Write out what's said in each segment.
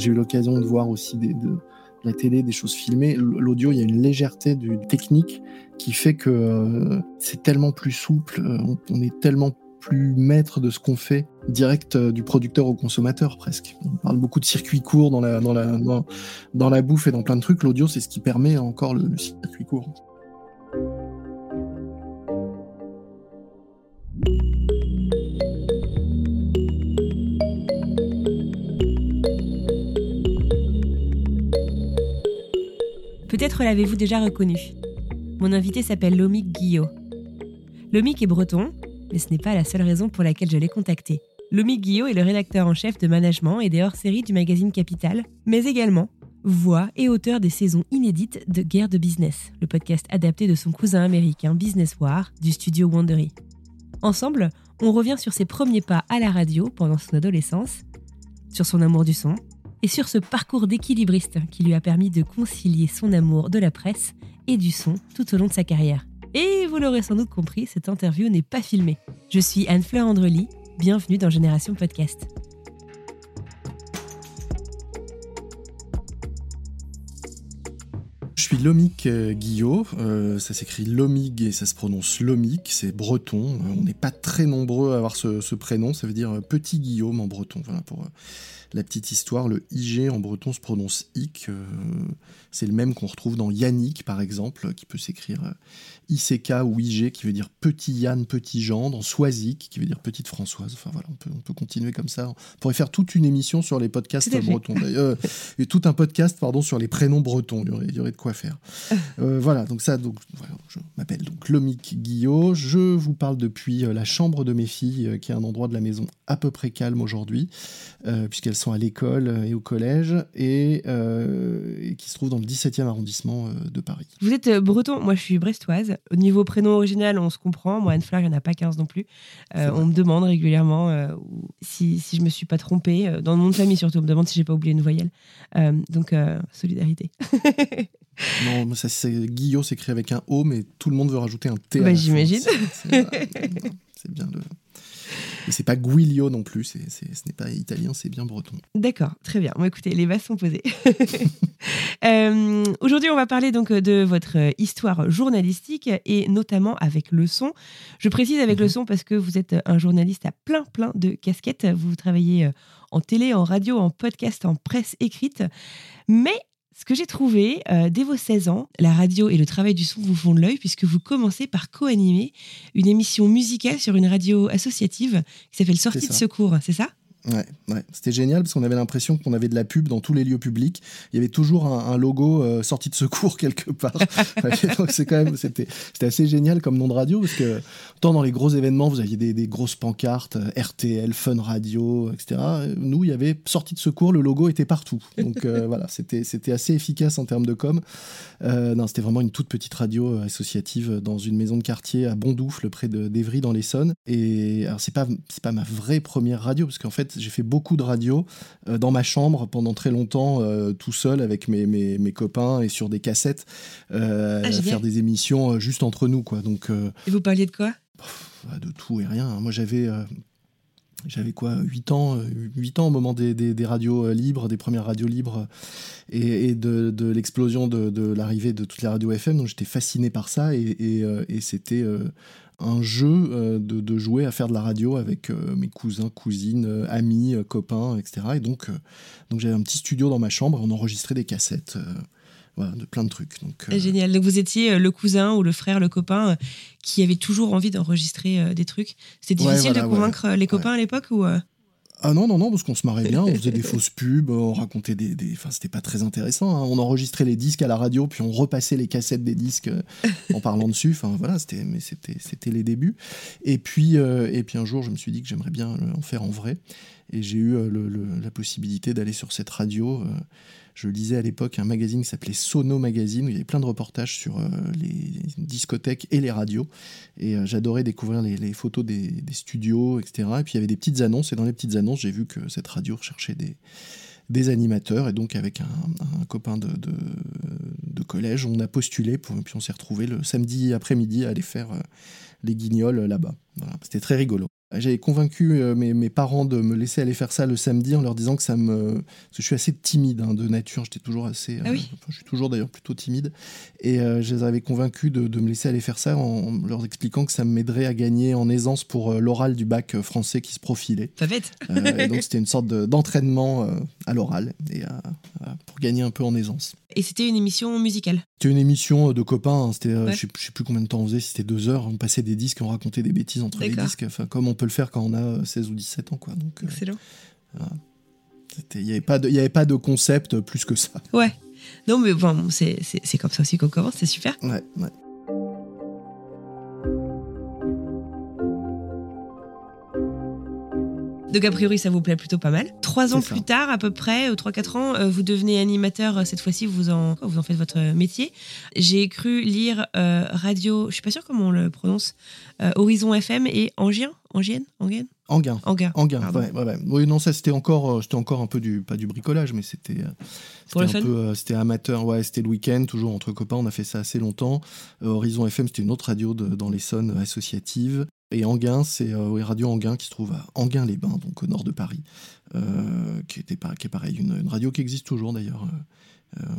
J'ai eu l'occasion de voir aussi de la télé, des choses filmées. L'audio, il y a une légèreté du technique qui fait que euh, c'est tellement plus souple, euh, on, est tellement plus maître de ce qu'on fait direct euh, du producteur au consommateur presque. On parle beaucoup de circuits courts dans la, bouffe et dans plein de trucs. L'audio, c'est ce qui permet encore le circuit court. Peut-être l'avez-vous déjà reconnu. Mon invité s'appelle Lomic Guillot. Lomic est breton, mais ce n'est pas la seule raison pour laquelle je l'ai contacté. Lomic Guillot est le rédacteur en chef de management et des hors-séries du magazine Capital, mais également voix et auteur des saisons inédites de Guerre de Business, le podcast adapté de son cousin américain Business War du studio Wondery. Ensemble, on revient sur ses premiers pas à la radio pendant son adolescence, sur son amour du son, et sur ce parcours d'équilibriste qui lui a permis de concilier son amour de la presse et du son tout au long de sa carrière. Et vous l'aurez sans doute compris, cette interview n'est pas filmée. Je suis Anne-Fleur Andrely, bienvenue dans Génération Podcast. Je suis Lomic euh, Guillot, euh, ça s'écrit Lomig et ça se prononce Lomic, c'est breton. Euh, on n'est pas très nombreux à avoir ce, ce, prénom, ça veut dire euh, petit Guillaume en breton. Voilà pour la petite histoire, le IG en breton se prononce IC. Euh, c'est le même qu'on retrouve dans Yannick, par exemple, qui peut s'écrire euh, ICK ou IG, qui veut dire petit Yann, petit Jean, dans Soisic, qui veut dire petite Françoise. Enfin voilà, on peut, on peut continuer comme ça. On pourrait faire toute une émission sur les podcasts bretons. Euh, et tout un podcast, pardon, sur les prénoms bretons. Il y aurait, il y aurait de quoi faire. Euh, voilà, donc ça, donc, voilà, je m'appelle donc Lomic Guillot. Je vous parle depuis la chambre de mes filles, qui est un endroit de la maison à peu près calme aujourd'hui, puisqu'elles sont à l'école et au collège, et, et qui se trouvent dans le 17e arrondissement euh, de Paris. Vous êtes euh, breton, moi je suis brestoise. Au niveau prénom original, on se comprend. Moi, Anne-Fleur, il n'y en a pas 15 non plus. Euh, on me demande régulièrement euh, si, si je me suis pas trompée. Dans le de famille surtout, on me demande si j'ai pas oublié une voyelle. Euh, donc, solidarité. non, ça, c'est, Guillot s'écrit avec un O, mais tout le monde veut rajouter un T. Bah, j'imagine. C'est bien le... Et c'est pas Guilio non plus, c'est, c'est, ce n'est pas italien, c'est bien breton. D'accord, très bien. Bon, écoutez, les bases sont posées. euh, aujourd'hui, on va parler donc de votre histoire journalistique et notamment avec le son. Je précise avec mmh. le son parce que vous êtes un journaliste à plein, plein de casquettes. Vous travaillez en télé, en radio, en podcast, en presse écrite. Mais ce que j'ai trouvé, euh, dès vos 16 ans, la radio et le travail du son vous font de l'œil puisque vous commencez par co-animer une émission musicale sur une radio associative qui s'appelle Sortie de secours, c'est ça? Ouais, ouais. c'était génial parce qu'on avait l'impression qu'on avait de la pub dans tous les lieux publics. Il y avait toujours un, un logo euh, sortie de secours quelque part. Donc c'est quand même, c'était, c'était assez génial comme nom de radio parce que tant dans les gros événements, vous aviez des, des grosses pancartes, euh, RTL, Fun Radio, etc. Nous, il y avait sortie de secours, le logo était partout. Donc euh, voilà, c'était, c'était assez efficace en termes de com. Euh, non, c'était vraiment une toute petite radio associative dans une maison de quartier à Bondoufle, près de, d'Evry dans l'Essonne. Et alors c'est pas, c'est pas ma vraie première radio parce qu'en fait j'ai fait beaucoup de radio euh, dans ma chambre pendant très longtemps, euh, tout seul avec mes, mes, mes, copains et sur des cassettes, euh, ah, faire des émissions juste entre nous. Quoi. Donc, et vous parliez de quoi? De tout et rien. Moi, j'avais j'avais quoi 8 ans 8 ans au moment des, des, des, radios libres des premières radios libres et, et de, de l'explosion de, de l'arrivée de toutes les radios FM donc j'étais fasciné par ça et, et, et c'était un jeu euh, de, de, jouer à faire de la radio avec euh, mes cousins cousines amis copains etc et donc donc j'avais un petit studio dans ma chambre on enregistrait des cassettes voilà, de plein de trucs. Donc, euh... Génial. Donc vous étiez le cousin ou le frère, le copain qui avait toujours envie d'enregistrer euh, des trucs. C'était difficile ouais, voilà, de convaincre ouais. les copains à l'époque ou Ah non, non, non, parce qu'on se marrait bien, on faisait des fausses pubs, on racontait des... des... Enfin, c'était pas très intéressant, hein. on enregistrait les disques à la radio, puis on repassait les cassettes des disques euh, en parlant dessus, enfin voilà, c'était, mais c'était, c'était les débuts. Et puis, euh, et puis un jour, je me suis dit que j'aimerais bien en faire en vrai, et j'ai eu la possibilité d'aller sur cette radio je lisais à l'époque un magazine qui s'appelait Sono Magazine, où il y avait plein de reportages sur euh, les discothèques et les radios. Et euh, j'adorais découvrir les, photos des, studios, etc. Et puis il y avait des petites annonces, et dans les petites annonces, j'ai vu que cette radio recherchait des, animateurs. Et donc, avec un, copain de, collège, on a postulé, pour, puis on s'est retrouvé le samedi après-midi à aller faire euh, les guignols là-bas. C'était très rigolo. J'avais convaincu euh, mes, parents de me laisser aller faire ça le samedi en leur disant que ça me. Parce que je suis assez timide hein, de nature, j'étais toujours assez. Ah je suis toujours d'ailleurs plutôt timide. Et euh, je les avais convaincus de, me laisser aller faire ça en leur expliquant que ça m'aiderait à gagner en aisance pour euh, l'oral du bac français qui se profilait. Pas bête et donc c'était une sorte d'entraînement à l'oral et pour gagner un peu en aisance. Et c'était une émission musicale C'était une émission de copains, hein. c'était, je, sais, sais plus combien de temps on faisait, c'était deux heures, on passait des disques, on racontait des bêtises entre les disques, enfin, comme on peut le faire quand on a 16 ou 17 ans. Quoi. Donc, euh. Il n'y avait, pas de, avait pas de concept plus que ça. Ouais. Non, mais bon, c'est comme ça aussi qu'on commence, c'est super. Ouais, ouais. Donc a priori, ça vous plaît plutôt pas mal. Trois ans plus tard, à peu près, ou trois quatre ans, euh, vous devenez animateur. Euh, cette fois-ci, vous en vous en faites votre métier. J'ai cru lire radio, je suis pas sûre comment on le prononce, Horizon FM et Angien, Angienne, Angienne. Anguin. Anguin. Anguin, ouais, ouais, Oui, non, ça c'était encore, euh, c'était encore un peu du, pas du bricolage, mais c'était, euh, c'était un peu, euh, c'était amateur. Ouais, c'était le week-end, toujours entre copains. On a fait ça assez longtemps. Horizon FM, c'était une autre radio de, dans l'Essonne associative. Et Anguin, c'est Radio Anguin qui se trouve à Anguin-les-Bains, donc au nord de Paris, qui, était, qui est pareil, une, radio qui existe toujours d'ailleurs,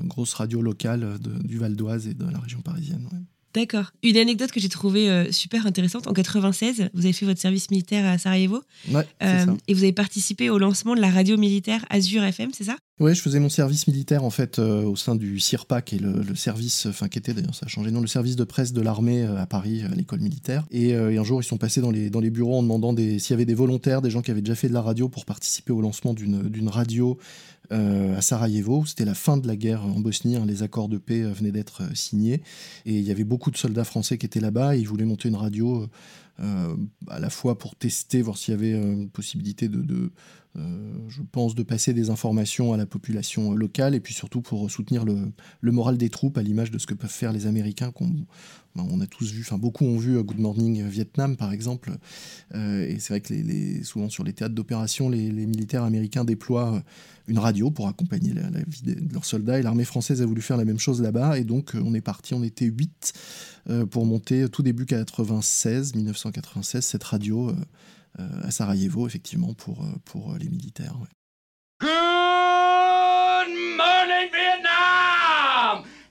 une grosse radio locale du Val d'Oise et de la région parisienne. D'accord. Une anecdote que j'ai trouvée euh, super intéressante. En 96, vous avez fait votre service militaire à Sarajevo. Ouais, euh, et vous avez participé au lancement de la radio militaire Azure FM, c'est ça? Oui, je faisais mon service militaire en fait euh, au sein du CIRPA, qui est le, service, enfin qui était d'ailleurs, ça a changé de nom, le service de presse de l'armée à Paris, à l'école militaire. Et, un jour, ils sont passés dans les, dans les bureaux en demandant s'il y avait des volontaires, des gens qui avaient déjà fait de la radio pour participer au lancement d'une radio euh, à Sarajevo. C'était la fin de la guerre en Bosnie. Hein, les accords de paix euh, venaient d'être euh, signés. Et il y avait beaucoup de soldats français qui étaient là-bas. Ils voulaient monter une radio à la fois pour tester, voir s'il y avait une possibilité de, je pense, de passer des informations à la population locale et puis surtout pour soutenir le, moral des troupes à l'image de ce que peuvent faire les Américains qu'on ben, on a tous vu, enfin beaucoup ont vu Good Morning Vietnam par exemple, et c'est vrai que souvent sur les théâtres d'opération, les, militaires américains déploient une radio pour accompagner la, vie de, leurs soldats. Et l'armée française a voulu faire la même chose là-bas. Et donc, euh, on est parti, on était 8 euh, pour monter tout début 96, 1996, cette radio euh, à Sarajevo, effectivement, pour, pour les militaires.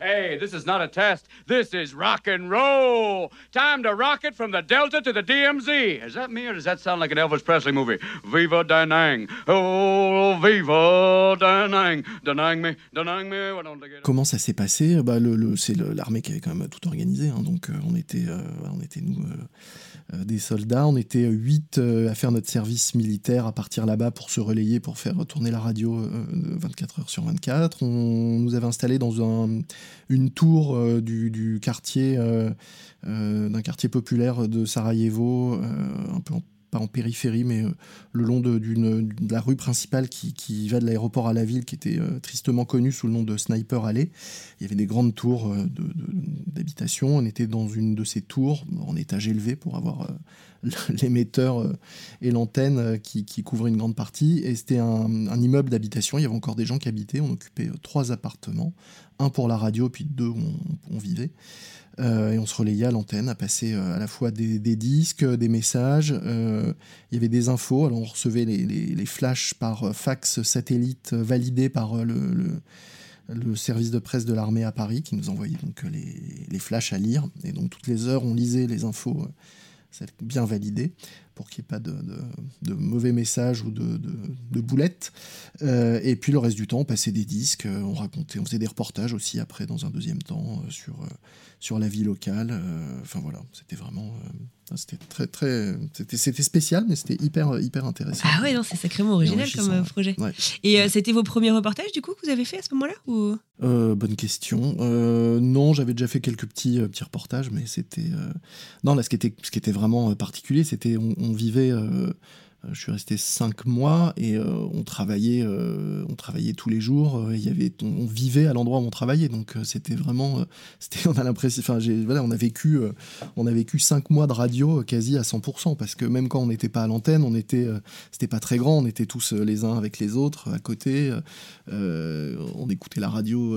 Hey, this is not a test. This is rock and roll. Time to rock it from the Delta to the DMZ. Is that me or does that sound like an Elvis Presley movie? Viva Danang. Oh, viva me, me. Comment ça s'est passé? Bah, le, le, C'est l'armée qui avait quand même tout organisé. Hein, donc, euh, on, était, euh, on était, nous. Euh, euh, des soldats. On était huit euh, à faire notre service militaire, à partir là-bas pour se relayer, pour faire tourner la radio 24 euh, heures sur 24. On nous avait installé dans un, une tour du, quartier, d'un quartier populaire de Sarajevo, un peu en pas en périphérie, mais euh, le long de, de, la rue principale qui, va de l'aéroport à la ville, qui était euh, tristement connue sous le nom de Sniper Alley. Il y avait des grandes tours euh, d'habitation. On était dans une de ces tours, en étage élevé, pour avoir l'émetteur et l'antenne qui, qui couvraient une grande partie. Et c'était un, immeuble d'habitation. Il y avait encore des gens qui habitaient. On occupait trois appartements, un pour la radio, puis deux où on vivait. Euh, et on se relayait à l'antenne à passer euh, à la fois des, disques, des messages. Euh, il y avait des infos. Alors on recevait les, flashs par fax satellite validés par le, le, service de presse de l'armée à Paris qui nous envoyait donc les, les, flashs à lire. Et donc toutes les heures, on lisait les infos bien validées pour qu'il n'y ait pas de, mauvais messages ou de, boulettes. et puis le reste du temps, on passait des disques, on racontait, on faisait des reportages aussi après dans un deuxième temps sur, sur la vie locale. Enfin voilà, c'était vraiment c'était très, très, c'était spécial, mais c'était hyper, hyper intéressant. Ah ouais, non, c'est sacrément original comme euh, projet. Et euh, c'était vos premiers reportages du coup que vous avez fait à ce moment-là ou? Euh, Bonne question. non, j'avais déjà fait quelques petits, petits reportages, mais c'était non là, ce qui était, ce qui était vraiment particulier, c'était on, vivait je suis resté cinq mois et euh, on travaillait, euh, on travaillait tous les jours. Il y avait, on, vivait à l'endroit où on travaillait, donc c'était vraiment, c'était, on a l'impression, enfin, voilà, on a vécu, on a vécu cinq mois de radio quasi à 100% parce que même quand on n'était pas à l'antenne, on était, c'était pas très grand, on était tous les uns avec les autres à côté. on écoutait la radio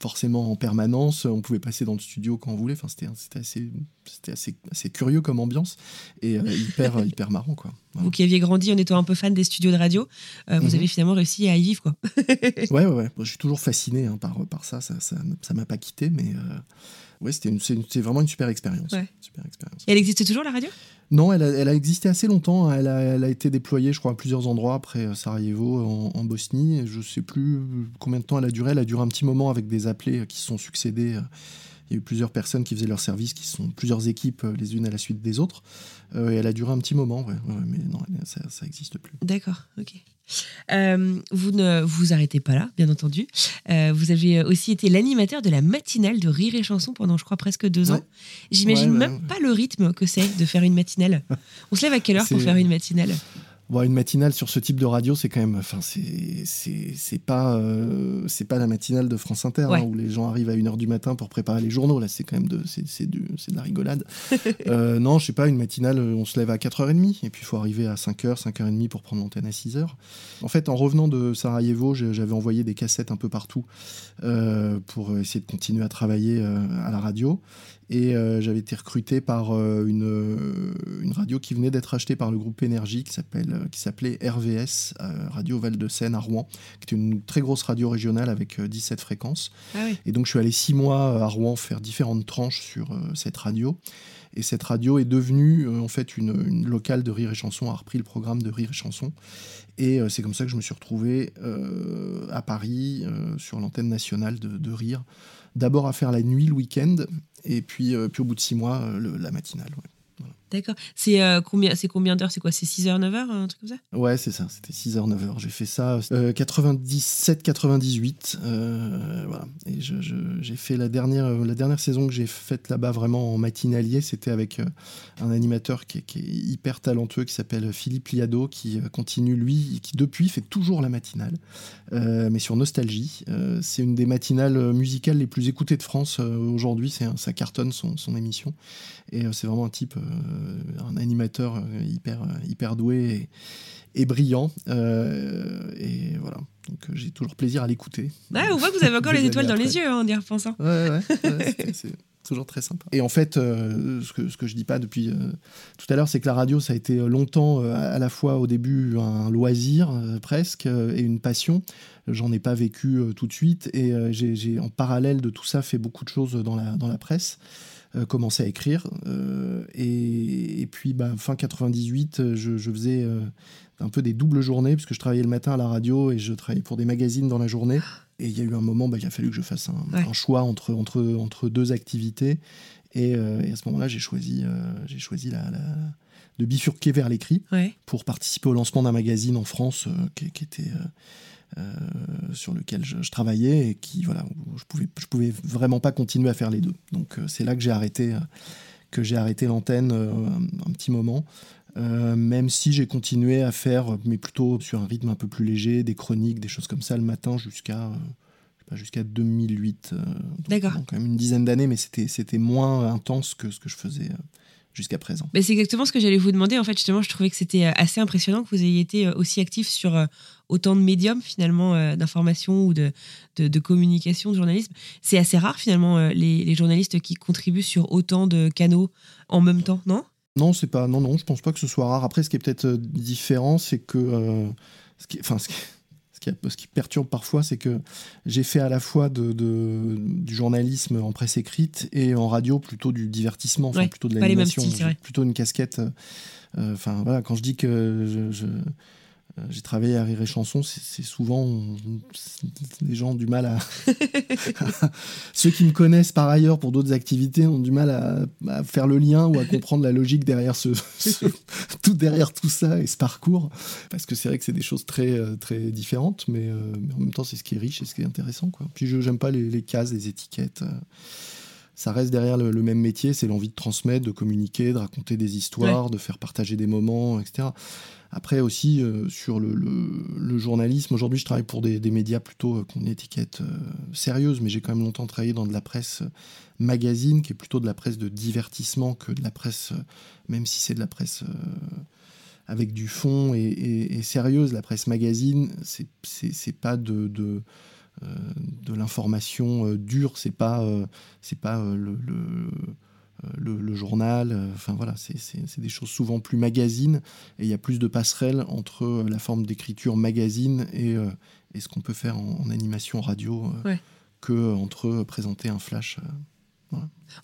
forcément en permanence. On pouvait passer dans le studio quand on voulait. Enfin, c'était, c'était assez, c'était assez, assez curieux comme ambiance et hyper, hyper marrant quoi qui aviez grandi en étant un peu fan des studios de radio, euh, vous mhm. avez finalement réussi à y vivre. Quoi. ouais, ouais, ouais. je suis toujours fasciné hein, par, par ça. Ça ne ça, m'a pas quitté, mais euh, ouais, c'était vraiment une super expérience. Super expérience. Et elle existe toujours, la radio? Non, elle a, elle a, existé assez longtemps. Elle a, elle a, été déployée, je crois, à plusieurs endroits après euh, Sarajevo, en, Bosnie. Je ne sais plus combien de temps elle a duré. Elle a duré un petit moment avec des appelés qui se sont succédés il y a eu plusieurs personnes qui faisaient leur service, qui sont plusieurs équipes euh, les unes à la suite des autres. Euh, et elle a duré un petit moment, mais non, ça n'existe plus. D'accord, ok. Euh, vous ne vous arrêtez pas là, bien entendu. vous avez aussi été l'animateur de la matinale de Rire et Chanson pendant, je crois, presque deux ans. J'imagine même pas le rythme que c'est de faire une matinale. On se lève à quelle heure pour faire une matinale? Une matinale sur ce type de radio, c'est quand même, enfin, c'est pas, euh, c'est pas la matinale de France Inter hein, où les gens arrivent à 1h du matin pour préparer les journaux. Là, c'est quand même de, c'est de la rigolade. euh, non, je sais pas, une matinale, on se lève à 4h30 et puis il faut arriver à 5h, 5h30 pour prendre l'antenne à 6h. En fait, en revenant de Sarajevo, j'avais envoyé des cassettes un peu partout euh, pour essayer de continuer à travailler à la radio. Et euh, j'avais été recruté par euh, une, euh, une, radio qui venait d'être achetée par le groupe Énergie qui s'appelait RVS, Radio Val de Seine à Rouen, qui était une très grosse radio régionale avec 17 fréquences. Ah et donc je suis allé six mois à Rouen faire différentes tranches sur cette radio. Et cette radio est devenue en fait une, une, locale de Rire et Chanson, a repris le programme de Rire et Chanson. Et c'est comme ça que je me suis retrouvé à Paris, sur l'antenne nationale de, de Rire, d'abord à faire la nuit le week-end, et puis, euh, puis au bout de six mois, euh, la matinale. D'accord. C'est euh, combien, combien d'heures? C'est quoi? C'est 6h, 9h, un truc comme ça? Ouais, c'est ça. C'était 6h, 9h. J'ai fait ça 97, 98. voilà. Et j'ai fait la dernière, la dernière saison que j'ai faite là-bas vraiment en matinalier. C'était avec un animateur qui est, hyper talentueux qui s'appelle Philippe Liado, qui continue lui, qui depuis fait toujours la matinale, mais sur Nostalgie. c'est une des matinales musicales les plus écoutées de France aujourd'hui. Ça cartonne son émission. Et c'est vraiment un type euh, un animateur euh, hyper, euh, hyper doué et, brillant. et voilà. Donc j'ai toujours plaisir à l'écouter. on voit que vous avez encore les étoiles dans les yeux hein, en y repensant. Ouais, ouais, c'est toujours très sympa. Et en fait, ce, que, ce que je dis pas depuis tout à l'heure, c'est que la radio, ça a été longtemps à la fois au début un loisir presque et une passion. J'en ai pas vécu tout de suite et j'ai en parallèle de tout ça fait beaucoup de choses dans la, dans la presse. Euh, commencé à écrire. Euh, et, puis, bah, fin 98, je, faisais euh, un peu des doubles journées, puisque je travaillais le matin à la radio et je travaillais pour des magazines dans la journée. Et il y a eu un moment, bah, il a fallu que je fasse un, choix entre, entre, entre deux activités. Et, à ce moment-là, j'ai choisi, j'ai choisi la, de bifurquer vers l'écrit pour participer au lancement d'un magazine en France qui, qui, était euh, sur lequel je, travaillais et qui voilà je pouvais je pouvais vraiment pas continuer à faire les deux. Donc euh, c'est là que j'ai arrêté euh, que j'ai arrêté l'antenne un, petit moment. Même si j'ai continué à faire mais plutôt sur un rythme un peu plus léger des chroniques des choses comme ça le matin jusqu'à jusqu'à 2008 d'accord. quand même une dizaine d'années mais c'était c'était moins intense que ce que je faisais jusqu'à présent. Mais c'est exactement ce que j'allais vous demander. En fait, justement, je trouvais que c'était euh, assez impressionnant que vous ayez été euh, aussi actif sur euh, autant de médiums, finalement, d'information ou de, de, communication, de journalisme. C'est assez rare, finalement, les, les, journalistes qui contribuent sur autant de canaux en même temps, non? Non, c'est pas. Non, non, je pense pas que ce soit rare. Après, ce qui est peut-être différent, c'est que. ce qui, enfin, ce qui, qui, ce qui perturbe parfois, c'est que j'ai fait à la fois de, du journalisme en presse écrite et en radio plutôt du divertissement, enfin plutôt de l'animation, plutôt une casquette. Enfin voilà, quand je dis que je euh, j'ai travaillé à Rire et Chanson, c'est souvent des gens ont du mal à. Ceux qui me connaissent par ailleurs pour d'autres activités ont du mal à, faire le lien ou à comprendre la logique derrière ce, tout derrière tout ça et ce parcours, parce que c'est vrai que c'est des choses très euh, très différentes, mais, euh, mais en même temps c'est ce qui est riche et ce qui est intéressant quoi. Puis je j'aime pas les, cases, les étiquettes ça reste derrière le, même métier, c'est l'envie de transmettre, de communiquer, de raconter des histoires, de faire partager des moments, etc. Après aussi, euh, sur le, journalisme, aujourd'hui je travaille pour des, médias plutôt euh, qu'on étiquette euh, sérieuse, mais j'ai quand même longtemps travaillé dans de la presse magazine, qui est plutôt de la presse de divertissement que de la presse, même si c'est de la presse avec du fond et, sérieuse. La presse magazine, c'est pas de, de de l'information dure, c'est pas, c'est pas le, euh, le, journal. Euh, enfin voilà, c'est des choses souvent plus magazines et il y a plus de passerelles entre euh, la forme d'écriture magazine et, et ce qu'on peut faire en, animation radio que entre présenter un flash.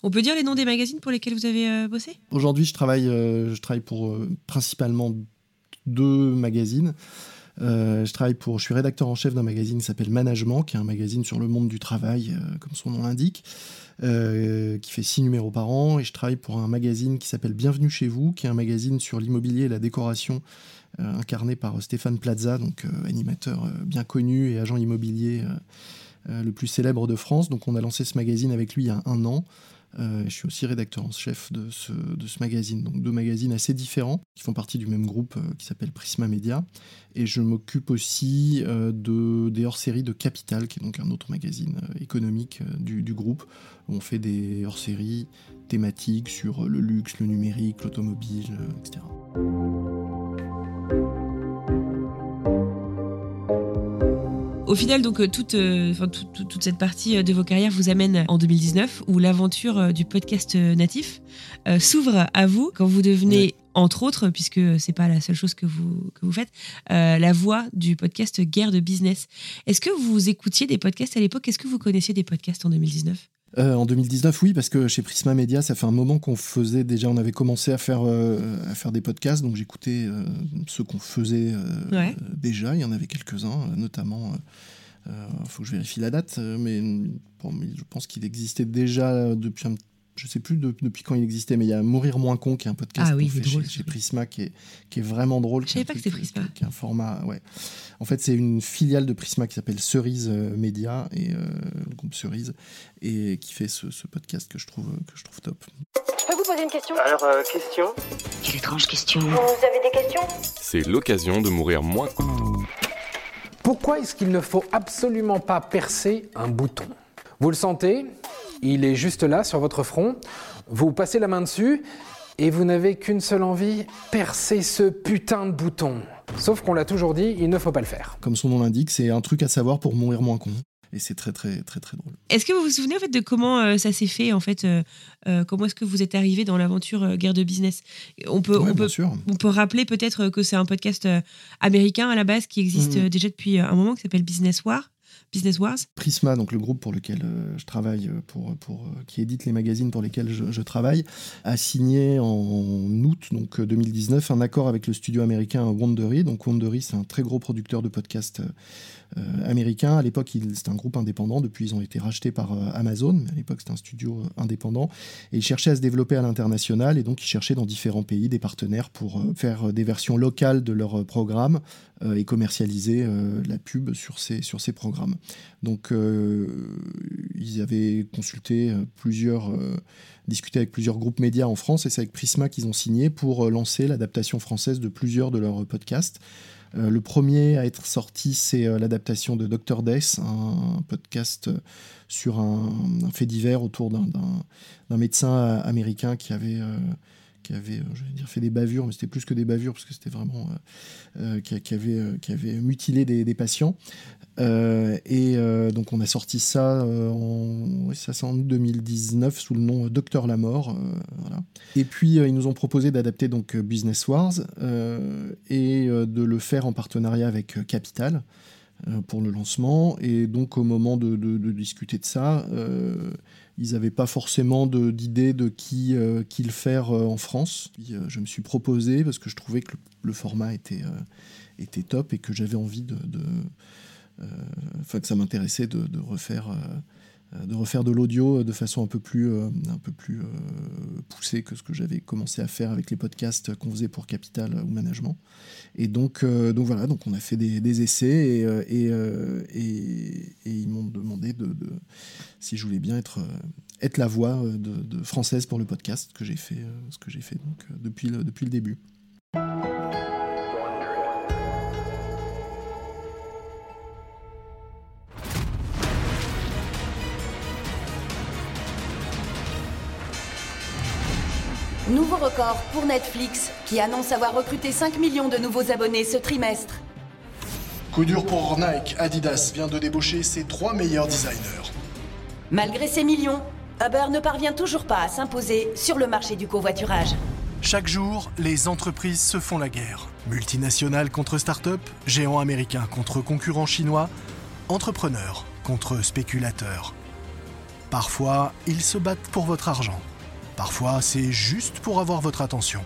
On peut dire les noms des magazines pour lesquels vous avez bossé? Aujourd'hui, je travaille, je travaille pour principalement deux magazines. Je travaille pour, je suis rédacteur en chef d'un magazine qui s'appelle Management, qui est un magazine sur le monde du travail, comme son nom l'indique. Euh, qui fait six numéros par an, et je travaille pour un magazine qui s'appelle Bienvenue chez vous, qui est un magazine sur l'immobilier et la décoration, euh, incarné par Stéphane Plaza, donc euh, animateur bien connu et agent immobilier le plus célèbre de France. Donc on a lancé ce magazine avec lui il y a un an. Euh, je suis aussi rédacteur en chef de ce, de ce, magazine, donc deux magazines assez différents qui font partie du même groupe euh, qui s'appelle Prisma Media. Et je m'occupe aussi euh, de, des hors-séries de Capital, qui est donc un autre magazine économique du, du, groupe, où on fait des hors-séries thématiques sur le luxe, le numérique, l'automobile, etc. Au final, donc, euh, toute, euh, toute, cette partie euh, de vos carrières vous amène en 2019, où l'aventure du podcast natif s'ouvre à vous. Quand vous devenez, entre autres, puisque c'est pas la seule chose que vous, que vous faites, la voix du podcast Guerre de Business. Est-ce que vous écoutiez des podcasts à l'époque? Est-ce que vous connaissiez des podcasts en 2019 en 2019, oui, parce que chez Prisma Media, ça fait un moment qu'on faisait déjà, on avait commencé à faire, à faire des podcasts, donc j'écoutais ceux qu'on faisait déjà. Il y en avait quelques-uns, notamment. Il faut que je vérifie la date, mais, je pense qu'il existait déjà depuis un je sais plus depuis quand il existait, mais il y a Mourir moins con, qui est un podcast ah chez, Prisma, qui est, qui est vraiment drôle. Je savais pas que c'était Prisma. Qui, est un format, ouais. En fait, c'est une filiale de Prisma qui s'appelle Cerise euh, Média, et euh, le groupe Cerise, et qui fait ce, podcast que je trouve que je trouve top. Je peux vous poser une question? Alors, euh, question? Quelle étrange question Vous avez des questions? C'est l'occasion de mourir moins con. Pourquoi est-ce qu'il ne faut absolument pas percer un bouton? Vous le sentez? Il est juste là sur votre front. Vous passez la main dessus et vous n'avez qu'une seule envie, percer ce putain de bouton. Sauf qu'on l'a toujours dit, il ne faut pas le faire. Comme son nom l'indique, c'est un truc à savoir pour mourir moins con. Et c'est très très très très drôle. Est-ce que vous vous souvenez en fait de comment euh, ça s'est fait en fait euh, euh, Comment est-ce que vous êtes arrivé dans l'aventure guerre de business? On peut on peut on peut rappeler peut-être que c'est un podcast américain à la base qui existe mmh. déjà depuis un moment qui s'appelle Business War. Prisma, donc le groupe pour lequel euh, je travaille, euh, pour, pour, euh, qui édite les magazines pour lesquels je, travaille, a signé en août donc 2019 un accord avec le studio américain Wondery. Donc Wondery, c'est un très gros producteur de podcasts américain. À l'époque, c'était un groupe indépendant. Depuis, ils ont été rachetés par Amazon. À l'époque, c'était un studio indépendant. Et ils cherchaient à se développer à l'international. Et donc, ils cherchaient dans différents pays des partenaires pour faire des versions locales de leurs programmes et commercialiser la pub sur ces, sur ces programmes. Donc, euh, ils avaient consulté euh, plusieurs, euh, discuté avec plusieurs groupes médias en France, et c'est avec Prisma qu'ils ont signé pour lancer l'adaptation française de plusieurs de leurs podcasts. Le premier à être sorti, c'est l'adaptation de Dr. Death, un, podcast sur un, fait divers autour d'un médecin américain qui avait qui avait, je vais dire, fait des bavures, mais c'était plus que des bavures, parce que c'était vraiment. qui, avait, qui avait mutilé des, patients. Euh, et euh, donc on a sorti ça, euh, en, en 2019 sous le nom Docteur la mort. Voilà. Et puis ils nous ont proposé d'adapter donc Business Wars et de le faire en partenariat avec Capital. Pour le lancement. Et donc, au moment de, discuter de ça, ils n'avaient pas forcément d'idée de, qui, qui, le faire en France. je me suis proposé parce que je trouvais que le, format était, était top et que j'avais envie de. Enfin, que ça m'intéressait de, refaire euh, de refaire de l'audio de façon un peu plus, euh, un peu plus euh, poussée que ce que j'avais commencé à faire avec les podcasts qu'on faisait pour Capital ou Management. Et donc, donc voilà, donc on a fait des, essais et, et, ils m'ont demandé de, si je voulais bien être, être la voix de, française pour le podcast, que j'ai fait, ce que j'ai fait donc, depuis, le, depuis le début. Nouveau record pour Netflix, qui annonce avoir recruté 5 millions de nouveaux abonnés ce trimestre. Coup dur pour Nike, Adidas vient de débaucher ses trois meilleurs designers. Malgré ces millions, Uber ne parvient toujours pas à s'imposer sur le marché du covoiturage. Chaque jour, les entreprises se font la guerre. Multinationales contre start-up, géants américains contre concurrents chinois, entrepreneurs contre spéculateurs. Parfois, ils se battent pour votre argent. Parfois, c'est juste pour avoir votre attention.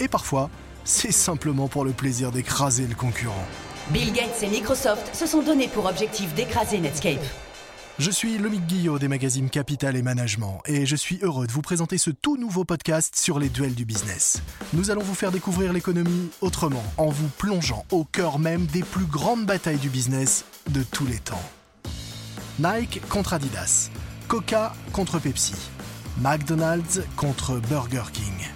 Et parfois, c'est simplement pour le plaisir d'écraser le concurrent. Bill Gates et Microsoft se sont donnés pour objectif d'écraser Netscape. Je suis Lomic Guillot des magazines Capital et Management et je suis heureux de vous présenter ce tout nouveau podcast sur les duels du business. Nous allons vous faire découvrir l'économie autrement en vous plongeant au cœur même des plus grandes batailles du business de tous les temps. Nike contre Adidas, Coca contre Pepsi, McDonald's contre Burger King.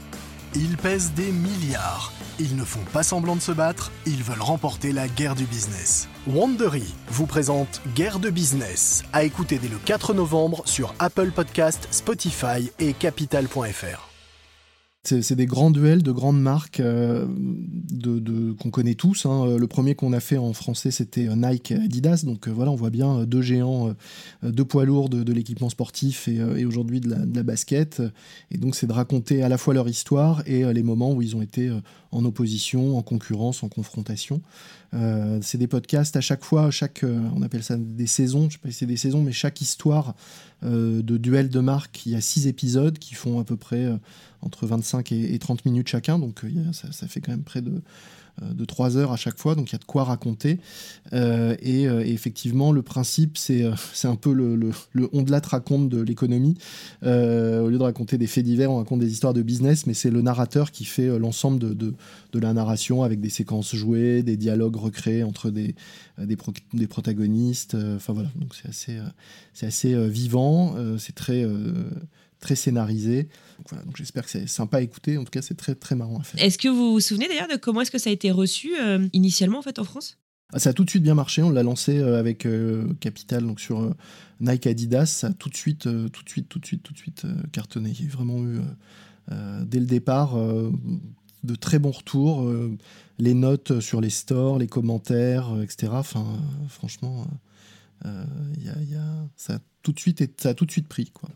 Ils pèsent des milliards. Ils ne font pas semblant de se battre, ils veulent remporter la guerre du business. Wandery vous présente Guerre de business, à écouter dès le 4 novembre sur Apple Podcast, Spotify et capital.fr. C'est des grands duels de grandes marques euh, qu'on connaît tous. Hein. Le premier qu'on a fait en français, c'était euh, Nike Adidas. Donc euh, voilà, on voit bien deux géants, deux poids lourds de, l'équipement sportif et, aujourd'hui de la, basket. Et donc c'est de raconter à la fois leur histoire et les moments où ils ont été en opposition, en concurrence, en confrontation. c'est des podcasts à chaque fois, chaque, on appelle ça des saisons, je sais pas si c'est des saisons, mais chaque histoire de duel de marques, il y a six épisodes qui font à peu près entre 25 et, 30 minutes chacun, donc euh, ça, fait quand même près de, euh, de 3 heures à chaque fois, donc il y a de quoi raconter. Euh, et, effectivement, le principe, c'est un peu le, le, le raconte de l'économie. au lieu de raconter des faits divers, on raconte des histoires de business, mais c'est le narrateur qui fait l'ensemble de, la narration avec des séquences jouées, des dialogues recréés entre des, des, protagonistes. Enfin voilà, donc c'est assez, assez vivant, c'est très très scénarisé. Donc, j'espère que c'est sympa à écouter. En tout cas, c'est très très marrant à faire. Est-ce que vous vous souvenez d'ailleurs de comment est-ce que ça a été reçu euh, initialement en fait en France? Ah, ça a tout de suite bien marché. On l'a lancé euh, avec euh, Capital, donc sur Nike Adidas. Ça a tout de suite, tout de suite, tout de suite, tout de suite cartonné. Il y a vraiment eu dès le départ de très bons retours, les notes sur les stores, les commentaires, etc. Enfin, franchement, y a, ça a tout de suite, ça a tout de suite pris quoi.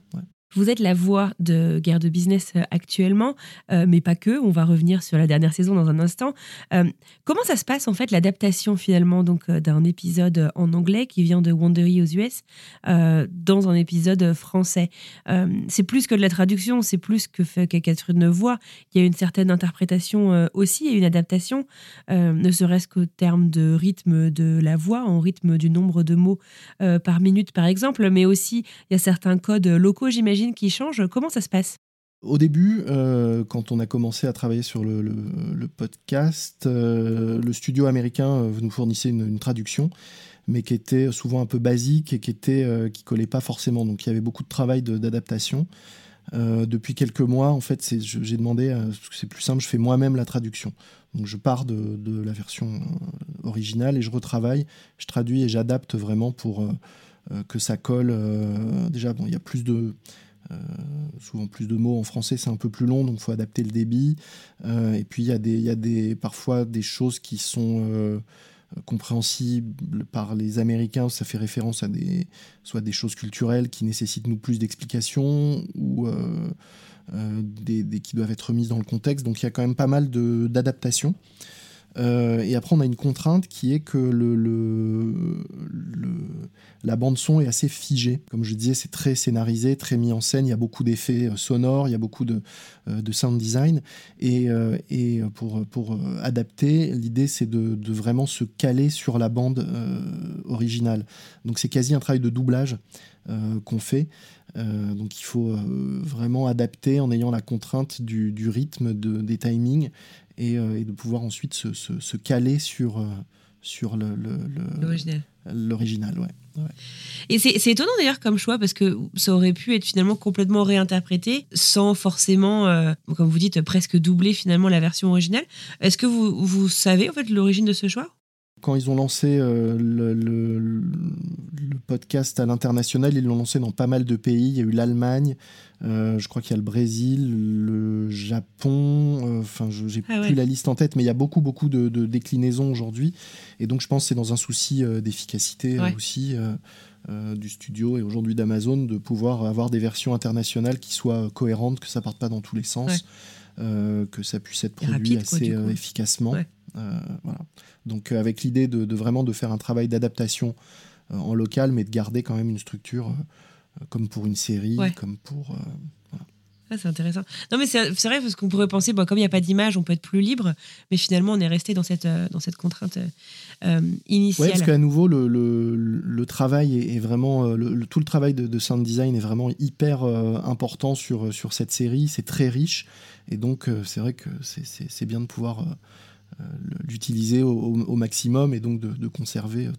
Vous êtes la voix de Guerre de Business euh, actuellement, euh, mais pas que. On va revenir sur la dernière saison dans un instant. Euh, comment ça se passe en fait l'adaptation finalement donc d'un épisode en anglais qui vient de Wondery aux US dans un épisode français? C'est plus que de la traduction, c'est plus que fait Catherine voix. Il y a une certaine interprétation aussi et une adaptation, ne serait-ce qu'au terme de rythme de la voix, en rythme du nombre de mots par minute par exemple, mais aussi il y a certains codes locaux, j'imagine qui change. Comment ça se passe? Au début, euh, quand on a commencé à travailler sur le, podcast, euh, le studio américain euh, nous fournissait une, traduction, mais qui était souvent un peu basique et qui était qui collait pas forcément. Donc il y avait beaucoup de travail d'adaptation. depuis quelques mois, en fait, j'ai demandé, c'est plus simple, je fais moi-même la traduction. Donc je pars de, de, la version originale et je retravaille, je traduis et j'adapte vraiment pour que ça colle. Déjà, bon, il y a plus de euh, souvent plus de mots en français, c'est un peu plus long, donc il faut adapter le débit. et puis il y a, des, y a des, parfois des choses qui sont compréhensibles par les Américains, ça fait référence à des, soit des choses culturelles qui nécessitent nous plus d'explications ou des, qui doivent être mises dans le contexte. Donc il y a quand même pas mal d'adaptations. Euh, et après, on a une contrainte qui est que la bande-son est assez figée. Comme je disais, c'est très scénarisé, très mis en scène. Il y a beaucoup d'effets euh, sonores, il y a beaucoup de, euh, sound design. Et, pour, adapter, l'idée, c'est de, vraiment se caler sur la bande originale. Donc, c'est quasi un travail de doublage qu'on fait. donc il faut vraiment adapter en ayant la contrainte du, rythme, de, des timings euh, et, de pouvoir ensuite se, se, caler sur, euh, sur l'original. L'original, ouais. Et c'est étonnant d'ailleurs comme choix parce que ça aurait pu être finalement complètement réinterprété sans forcément, euh, comme vous dites, presque doubler finalement la version originale. Est-ce que vous, vous savez en fait l'origine de ce choix? Quand ils ont lancé le, podcast à l'international, ils l'ont lancé dans pas mal de pays. Il y a eu l'Allemagne, euh, je crois qu'il y a le Brésil, le Japon, euh, enfin, je j'ai ah plus la liste en tête, mais il y a beaucoup, beaucoup de, déclinaisons aujourd'hui. Et donc, je pense que c'est dans un souci euh, d'efficacité aussi du studio et aujourd'hui d'Amazon de pouvoir avoir des versions internationales qui soient cohérentes, que ça parte pas dans tous les sens, que ça puisse être produit assez efficacement. Voilà. Donc, avec l'idée de, de, vraiment de faire un travail d'adaptation en local, mais de garder quand même une structure comme pour une série, comme pour. Euh, ah, c'est intéressant. Non, mais c'est vrai, parce qu'on pourrait penser, bon, comme il n'y a pas d'image, on peut être plus libre, mais finalement, on est resté dans cette, euh, dans cette contrainte euh, initiale. Oui, parce qu'à nouveau, le, le, le, travail est, vraiment. Le, tout le travail de, sound design est vraiment hyper important sur, sur cette série. C'est très riche. Et donc, c'est vrai que c'est bien de pouvoir l'utiliser au, au, maximum et donc de, de conserver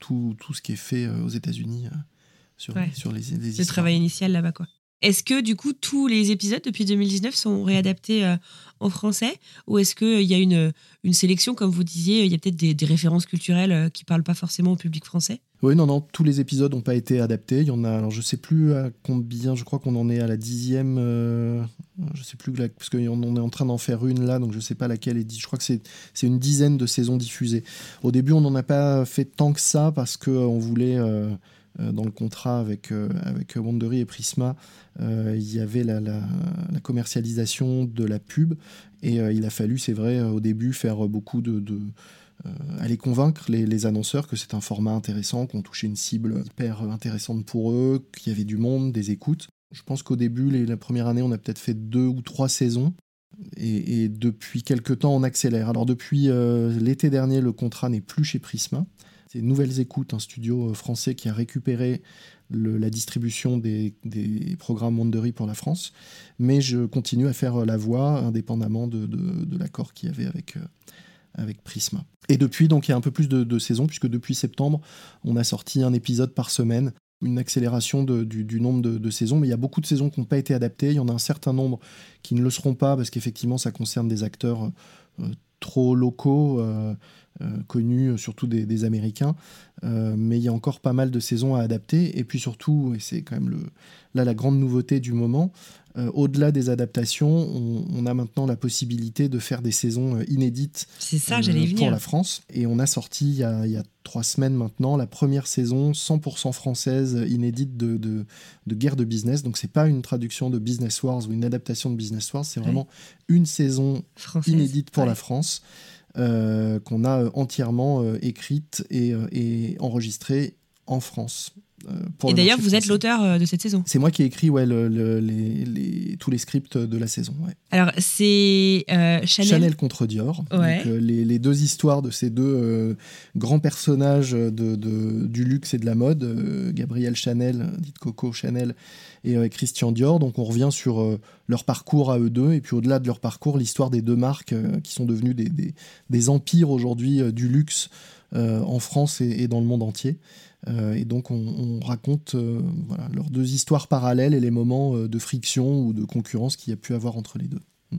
tout, tout, ce qui est fait aux États-Unis sur, sur les, les Le travail initial là-bas, quoi. Est-ce que du coup tous les épisodes depuis 2019 sont réadaptés euh, en français? Ou est-ce qu'il y a une, une sélection, comme vous disiez, il y a peut-être des, références culturelles euh, qui parlent pas forcément au public français? Oui, non, non, tous les épisodes n'ont pas été adaptés. Il y en a, alors je sais plus à combien, je crois qu'on en est à la dixième, euh, je sais plus, parce qu'on est en train d'en faire une là, donc je sais pas laquelle est dit. Je crois que c'est une dizaine de saisons diffusées. Au début, on n'en a pas fait tant que ça parce qu'on voulait. Euh, dans le contrat avec, euh, avec Wandery et Prisma, euh, il y avait la, commercialisation de la pub et il a fallu, c'est vrai, au début faire beaucoup de aller convaincre les, annonceurs que c'est un format intéressant, qu'on touchait une cible hyper intéressante pour eux, qu'il y avait du monde, des écoutes. Je pense qu'au début, la première année, on a peut-être fait deux ou trois saisons. Et, depuis quelques temps, on accélère. Alors depuis l'été dernier, le contrat n'est plus chez Prisma. C'est Nouvelles Écoutes, un studio euh, français qui a récupéré la distribution des, programmes Wandery pour la France. Mais je continue à faire euh, la voix indépendamment de, l'accord qu'il y avait avec, euh, avec Prisma. Et depuis, donc, il y a un peu plus de, saisons, puisque depuis septembre, on a sorti un épisode par semaine une accélération du, nombre de, saisons, mais il y a beaucoup de saisons qui n'ont pas été adaptées. Il y en a un certain nombre qui ne le seront pas parce qu'effectivement, ça concerne des acteurs trop locaux. Euh, connus, euh, surtout des, Américains. Euh, mais il y a encore pas mal de saisons à adapter. Et puis surtout, et c'est quand même le, là la grande nouveauté du moment, au-delà des adaptations, on, a maintenant la possibilité de faire des saisons inédites ça, pour la France. Et on a sorti il y a, il y a, trois semaines maintenant la première saison 100% française inédite de, de, de, Guerre de Business. Donc c'est pas une traduction de Business Wars ou une adaptation de Business Wars, c'est vraiment une saison inédite pour la France. Euh, qu'on a euh, entièrement euh, écrite et, et enregistrée en France. Et d'ailleurs, vous êtes l'auteur de cette saison. C'est moi qui ai écrit ouais, les, tous les scripts de la saison. Alors, c'est Chanel. Chanel. contre Dior. Donc, les, deux histoires de ces deux grands personnages de, du luxe et de la mode, Gabrielle Chanel, dite Coco Chanel, et Christian Dior. Donc on revient sur euh, leur parcours à eux deux, et puis au-delà de leur parcours, l'histoire des deux marques euh, qui sont devenues des, des, empires aujourd'hui euh, du luxe en France et, dans le monde entier. et donc on, raconte leurs deux histoires parallèles et les moments de friction ou de concurrence qu'il y a pu avoir entre les deux. Hmm.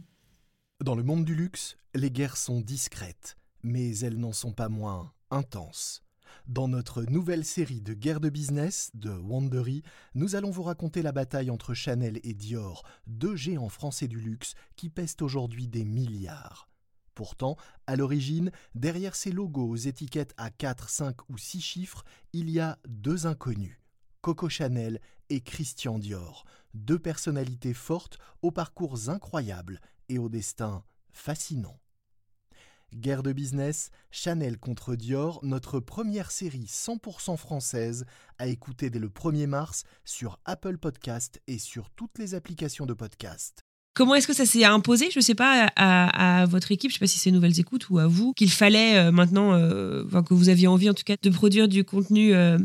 Dans le monde du luxe, les guerres sont discrètes, mais elles n'en sont pas moins intenses. Dans notre nouvelle série de guerre de business de Wandery, nous allons vous raconter la bataille entre Chanel et Dior, deux géants français du luxe qui pèsent aujourd'hui des milliards. Pourtant, à l'origine, derrière ces logos aux étiquettes à 4, 5 ou 6 chiffres, il y a deux inconnus, Coco Chanel et Christian Dior, deux personnalités fortes aux parcours incroyables et au destin fascinant. Guerre de business, Chanel contre Dior, notre première série 100% française à écouter dès le 1er mars sur Apple Podcast et sur toutes les applications de podcast. Comment est-ce que ça s'est imposé, je ne sais pas, à, votre équipe, je ne sais pas si c'est Nouvelles Écoutes ou à vous, qu'il fallait euh, maintenant, euh, que vous aviez envie en tout cas, de produire du contenu euh,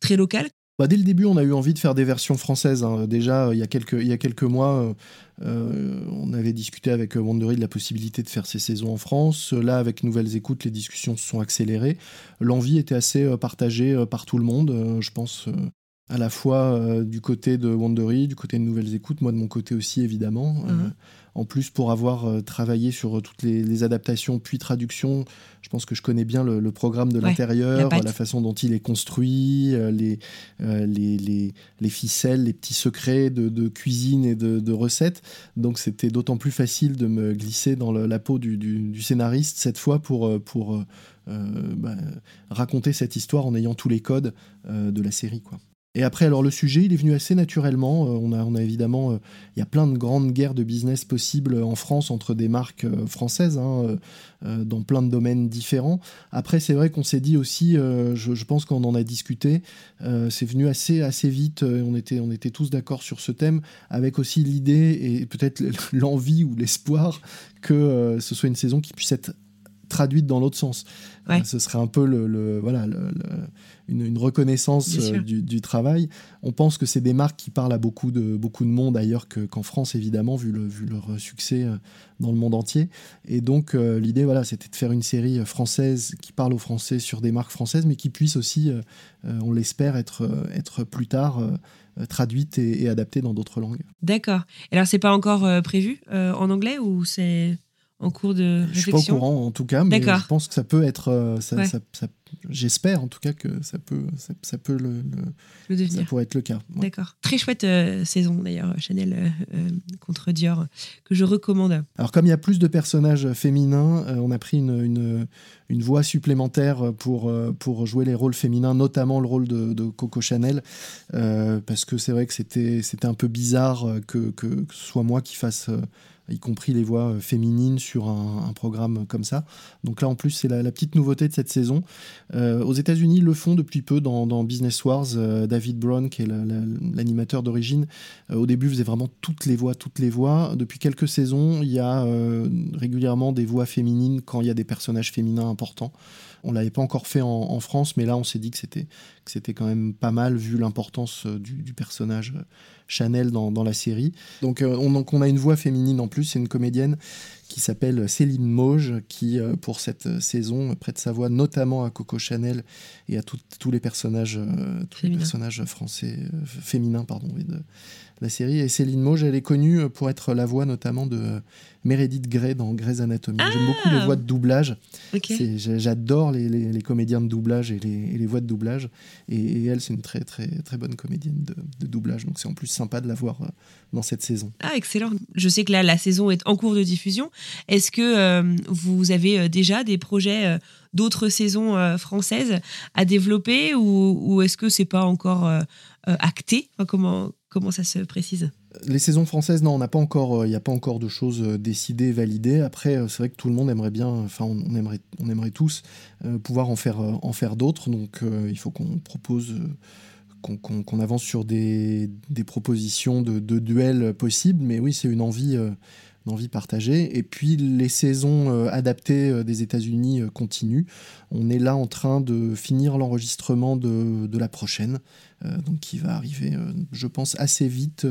très local bah, dès le début, on a eu envie de faire des versions françaises. Hein. Déjà, il y, a quelques, il y a quelques mois, on avait discuté avec Wandery de la possibilité de faire ces saisons en France. Là, avec Nouvelles Écoutes, les discussions se sont accélérées. L'envie était assez partagée par tout le monde, je pense à la fois euh, du côté de Wandery, du côté de Nouvelles Écoutes, moi de mon côté aussi évidemment. Euh, mhm. En plus, pour avoir euh, travaillé sur toutes les, adaptations puis traductions, je pense que je connais bien le, programme de l'intérieur, la, façon dont il est construit, les, les, les, ficelles, les petits secrets de, cuisine et de, recettes. Donc c'était d'autant plus facile de me glisser dans la peau du, du, scénariste cette fois pour... pour bah, raconter cette histoire en ayant tous les codes de la série. Quoi. Et après, alors le sujet, il est venu assez naturellement. Euh, on, a, on évidemment, euh, il y a plein de grandes guerres de business possibles en France entre des marques euh, françaises, hein, dans plein de domaines différents. Après, c'est vrai qu'on s'est dit aussi, je, pense qu'on en a discuté, c'est venu assez, assez vite. on, était, on était tous d'accord sur ce thème, avec aussi l'idée et peut-être l'envie ou l'espoir que ce soit une saison qui puisse être traduite dans l'autre sens. ce serait un peu le, voilà, le, une, reconnaissance euh, du, travail. On pense que c'est des marques qui parlent à beaucoup de, beaucoup de monde ailleurs qu'en France, évidemment, vu, le, vu leur succès euh, dans le monde entier. Et donc, euh, l'idée, voilà, c'était de faire une série française qui parle aux Français sur des marques françaises, mais qui puisse aussi, on l'espère, être, être plus tard traduite et, adaptée dans d'autres langues. D'accord. Alors, c'est pas encore prévu en anglais ou c'est en cours de réflexion Je suis pas au courant en tout cas, mais je pense que ça peut être, ça, j'espère en tout cas que ça peut, ça, peut le, Ça pourrait être le cas. D'accord. Très chouette euh, saison d'ailleurs, Chanel euh, euh, contre Dior, que je recommande. Alors comme il y a plus de personnages féminins, on a pris une, une, une, voix supplémentaire pour, pour jouer les rôles féminins, notamment le rôle de, Coco Chanel, parce que c'est vrai que c'était un peu bizarre que, que, que, ce soit moi qui fasse y compris les voix euh, féminines sur un, programme comme ça. Donc là, en plus, c'est la, petite nouveauté de cette saison. Euh, aux États-Unis, le font depuis peu dans, Business Wars. Euh, David Brown, qui est l'animateur d'origine, au début faisait vraiment toutes les voix, toutes les voix. Depuis quelques saisons, il y a régulièrement des voix féminines quand il y a des personnages féminins importants. On l'avait pas encore fait en, France, mais là, on s'est dit que c'était que c'était quand même pas mal vu l'importance du, personnage Chanel dans, la série. Donc on, donc on, a une voix féminine en plus, c'est une comédienne qui s'appelle Céline Mauge, qui pour cette saison prête sa voix notamment à Coco Chanel et à tous les personnages, tous les personnages français féminins pardon, de la série. Et Céline Mauge, elle est connue pour être la voix notamment de Meredith Grey dans Grey's Anatomy. J'aime beaucoup les ah voix de doublage. J'adore les, comédiens de doublage et les, voix de doublage. Et, elle, c'est une très, très, très bonne comédienne de, doublage. Donc c'est en plus sympa de la voir euh, dans cette saison. Ah, excellent. Je sais que là, la saison est en cours de diffusion. Est-ce que euh, vous avez euh, déjà des projets d'autres saisons françaises à développer ou, est-ce que c'est pas encore acté? Comment, comment ça se précise? Les saisons françaises, non, on n'a pas encore, il n'y a pas encore de choses euh, décidées, validées. Après, euh, c'est vrai que tout le monde aimerait bien, enfin, on aimerait, on aimerait tous euh, pouvoir en faire, en faire d'autres. Donc, il faut qu'on propose, qu'on avance sur des, propositions de, de, duels possibles. Mais oui, c'est une envie, envie partagée. Et puis les saisons euh, adaptées euh, des États-Unis euh, continuent. On est là en train de finir l'enregistrement de, de, la prochaine, donc qui va arriver, je pense, assez vite.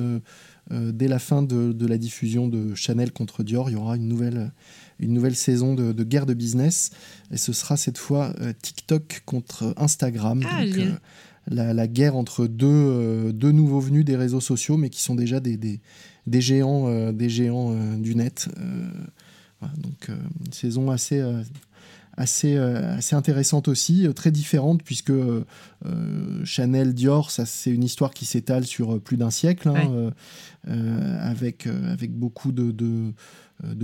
dès la fin de, de, la diffusion de Chanel contre Dior, il y aura une nouvelle, une nouvelle saison de, guerre de business. Et ce sera cette fois TikTok contre Instagram. Ah, la, la, guerre entre deux, deux nouveaux venus des réseaux sociaux, mais qui sont déjà des, des des géants, euh, des géants euh, du net. Euh, donc une saison assez assez, assez intéressante aussi, très différente, puisque Chanel, Dior, ça c'est une histoire qui s'étale sur plus d'un siècle, hein, avec, avec beaucoup de, de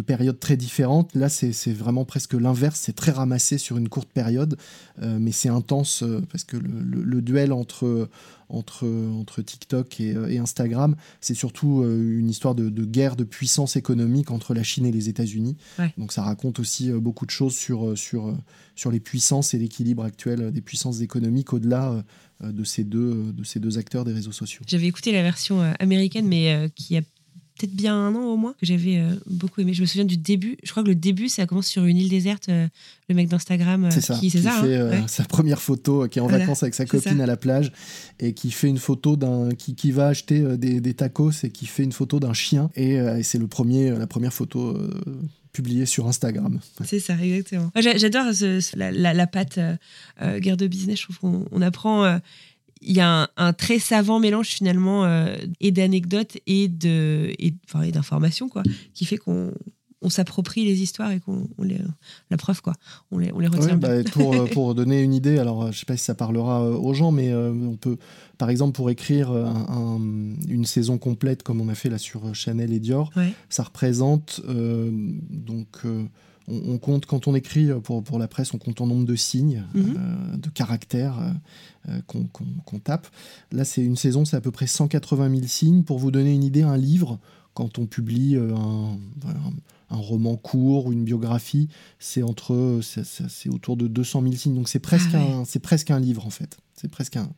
périodes très différentes. Là, c'est vraiment presque l'inverse. C'est très ramassé sur une courte période, mais c'est intense parce que le, duel entre, entre, entre TikTok et, Instagram, c'est surtout une histoire de, guerre de puissance économique entre la Chine et les États-Unis. Donc ça raconte aussi beaucoup de choses sur, sur, sur les puissances et l'équilibre actuel des puissances économiques au-delà de, ces deux, de ces deux acteurs des réseaux sociaux. J'avais écouté la version américaine, mais qui a peut-être bien un an au moins, que j'avais euh, beaucoup aimé. Je me souviens du début. Je crois que le début, ça commence sur une île déserte. Euh, le mec d'Instagram, euh, qui, fait hein, sa première photo, qui est en vacances avec sa copine à la plage, et qui fait une photo d'un qui, qui va acheter des, tacos et qui fait une photo d'un chien. Et, c'est le premier, la première photo publiée sur Instagram. C'est ça, exactement. J'adore la, la, la, patte guerre de business. Je trouve qu'on apprend il y a un, très savant mélange finalement euh, et d'anecdotes et de et, enfin, d'informations quoi qui fait qu'on on s'approprie les histoires et qu'on les la preuve quoi. On les, on les retient bah, pour, euh, pour donner une idée alors euh, je sais pas si ça parlera aux gens mais on peut par exemple pour écrire une saison complète comme on a fait là sur Chanel et Dior ça représente donc on, compte, quand on écrit pour, pour la presse, on compte en nombre de signes, mhm. de caractères. Euh, qu'on tape. Là, c'est une saison, c'est à peu près 180 000 signes. Pour vous donner une idée, un livre, quand on publie euh, un, un roman court ou une biographie, c'est entre c'est autour de 200 000 signes. Donc c'est presque ah un c'est presque un livre en fait. C'est presque un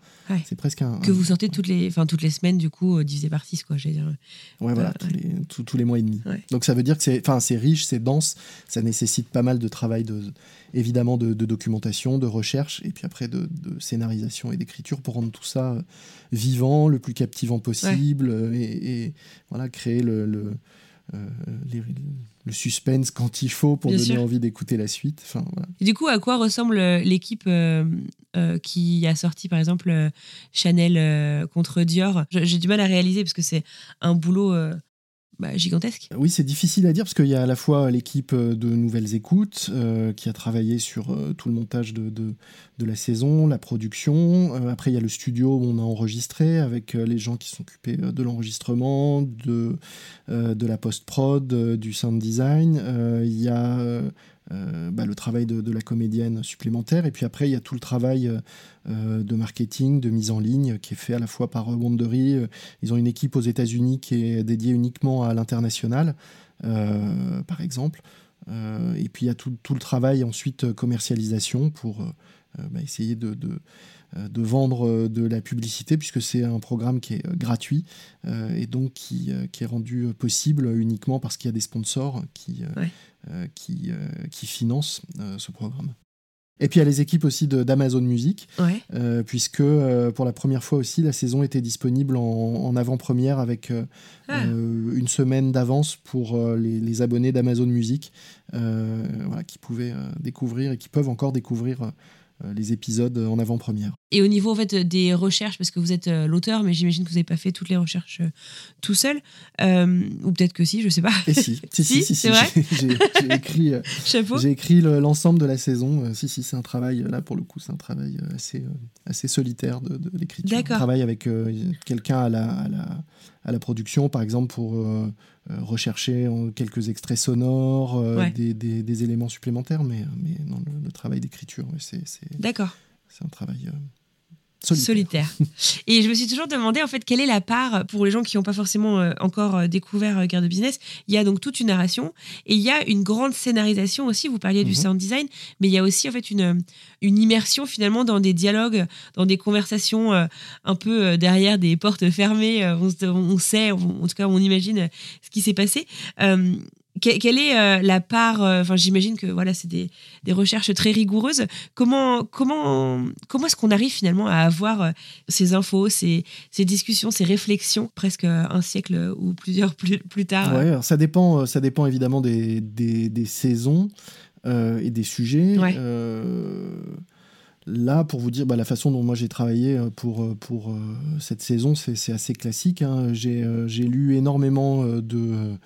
c'est presque un que vous sortez toutes les enfin toutes les semaines du coup euh, divisé par 6 quoi, j'allais dire. Ouais voilà, tous les, tous, les mois et demi. Donc ça veut dire que c'est enfin c'est riche, c'est dense, ça nécessite pas mal de travail de évidemment de, documentation, de recherche et puis après de, scénarisation et d'écriture pour rendre tout ça vivant, le plus captivant possible et, voilà créer le euh, le suspense quand il faut pour donner envie d'écouter la suite. Enfin, du coup, à quoi ressemble euh, l'équipe euh, qui a sorti par exemple Chanel contre Dior? J'ai du mal à réaliser parce que c'est un boulot bah, gigantesque. Oui, c'est difficile à dire parce qu'il y a à la fois l'équipe euh, de Nouvelles Écoutes euh, qui a travaillé sur euh, tout le montage de, de, la saison, la production. après, il y a le studio où on a enregistré avec les gens qui sont occupés de l'enregistrement, de, de la post-prod, du sound design. Il y a euh, bah, le travail de, la comédienne supplémentaire. Et puis après, il y a tout le travail euh, de marketing, de mise en ligne qui est fait à la fois par Wondery. Ils ont une équipe aux États-Unis qui est dédiée uniquement à l'international, euh, par exemple. et puis il y a tout, le travail ensuite commercialisation pour bah, essayer de, vendre de la publicité puisque c'est un programme qui est gratuit et donc qui, est rendu possible uniquement parce qu'il y a des sponsors qui, euh, qui, euh, qui finance euh, ce programme. Et puis il y a les équipes aussi d'Amazon Music, puisque pour la première fois aussi, la saison était disponible en, avant-première avec ah. une semaine d'avance pour les, les, abonnés d'Amazon Music, voilà, qui pouvaient découvrir et qui peuvent encore découvrir euh, les épisodes en avant-première. Et au niveau en fait, des recherches, parce que vous êtes euh, l'auteur, mais j'imagine que vous n'avez pas fait toutes les recherches euh, tout seul, ou peut-être que si, je ne sais pas. Et si, si, si, si, j'ai écrit, j'ai écrit l'ensemble de la saison. si, si, c'est un travail, là pour le coup, c'est un travail assez, assez solitaire de, de l'écriture. On travaille avec quelqu'un à la, à, la, à la production, par exemple, pour euh, rechercher quelques extraits sonores, euh, des, éléments supplémentaires, mais, mais non, le, travail d'écriture, c'est D'accord. C'est un travail euh, solitaire. et je me suis toujours demandé en fait quelle est la part pour les gens qui n'ont pas forcément euh, encore euh, découvert euh, Guerre de Business. Il y a donc toute une narration et il y a une grande scénarisation aussi. Vous parliez du mhm. sound design, mais il y a aussi en fait une, une immersion finalement dans des dialogues, dans des conversations un peu derrière des portes fermées. On, on sait, en tout cas on imagine ce qui s'est passé quelle est euh, la part euh, Enfin, j'imagine que voilà, c'est des, recherches très rigoureuses. Comment comment comment est-ce qu'on arrive finalement à avoir euh, ces infos, ces, discussions, ces réflexions presque un siècle ou plusieurs plus, plus tard ouais, ça dépend ça dépend évidemment des, saisons et des sujets. Là, pour vous dire, bah, la façon dont moi j'ai travaillé pour, pour cette saison, c'est assez classique. Hein. J'ai lu énormément de,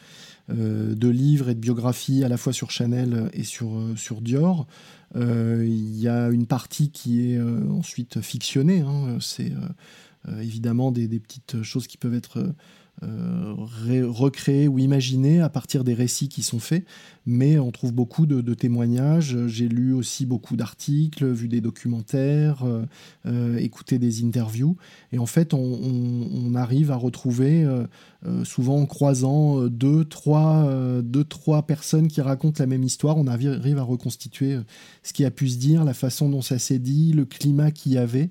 de livres et de biographies à la fois sur Chanel et sur, euh, Dior. Euh, il y a une partie qui est ensuite fictionnée. Hein. C'est évidemment des, petites choses qui peuvent être recréer ou imaginer à partir des récits qui sont faits, mais on trouve beaucoup de, témoignages. J'ai lu aussi beaucoup d'articles, vu des documentaires, écouté des interviews, et en fait, on, arrive à retrouver, souvent en croisant deux trois, deux, trois personnes qui racontent la même histoire, on arrive à reconstituer ce qui a pu se dire, la façon dont ça s'est dit, le climat qu'il y avait.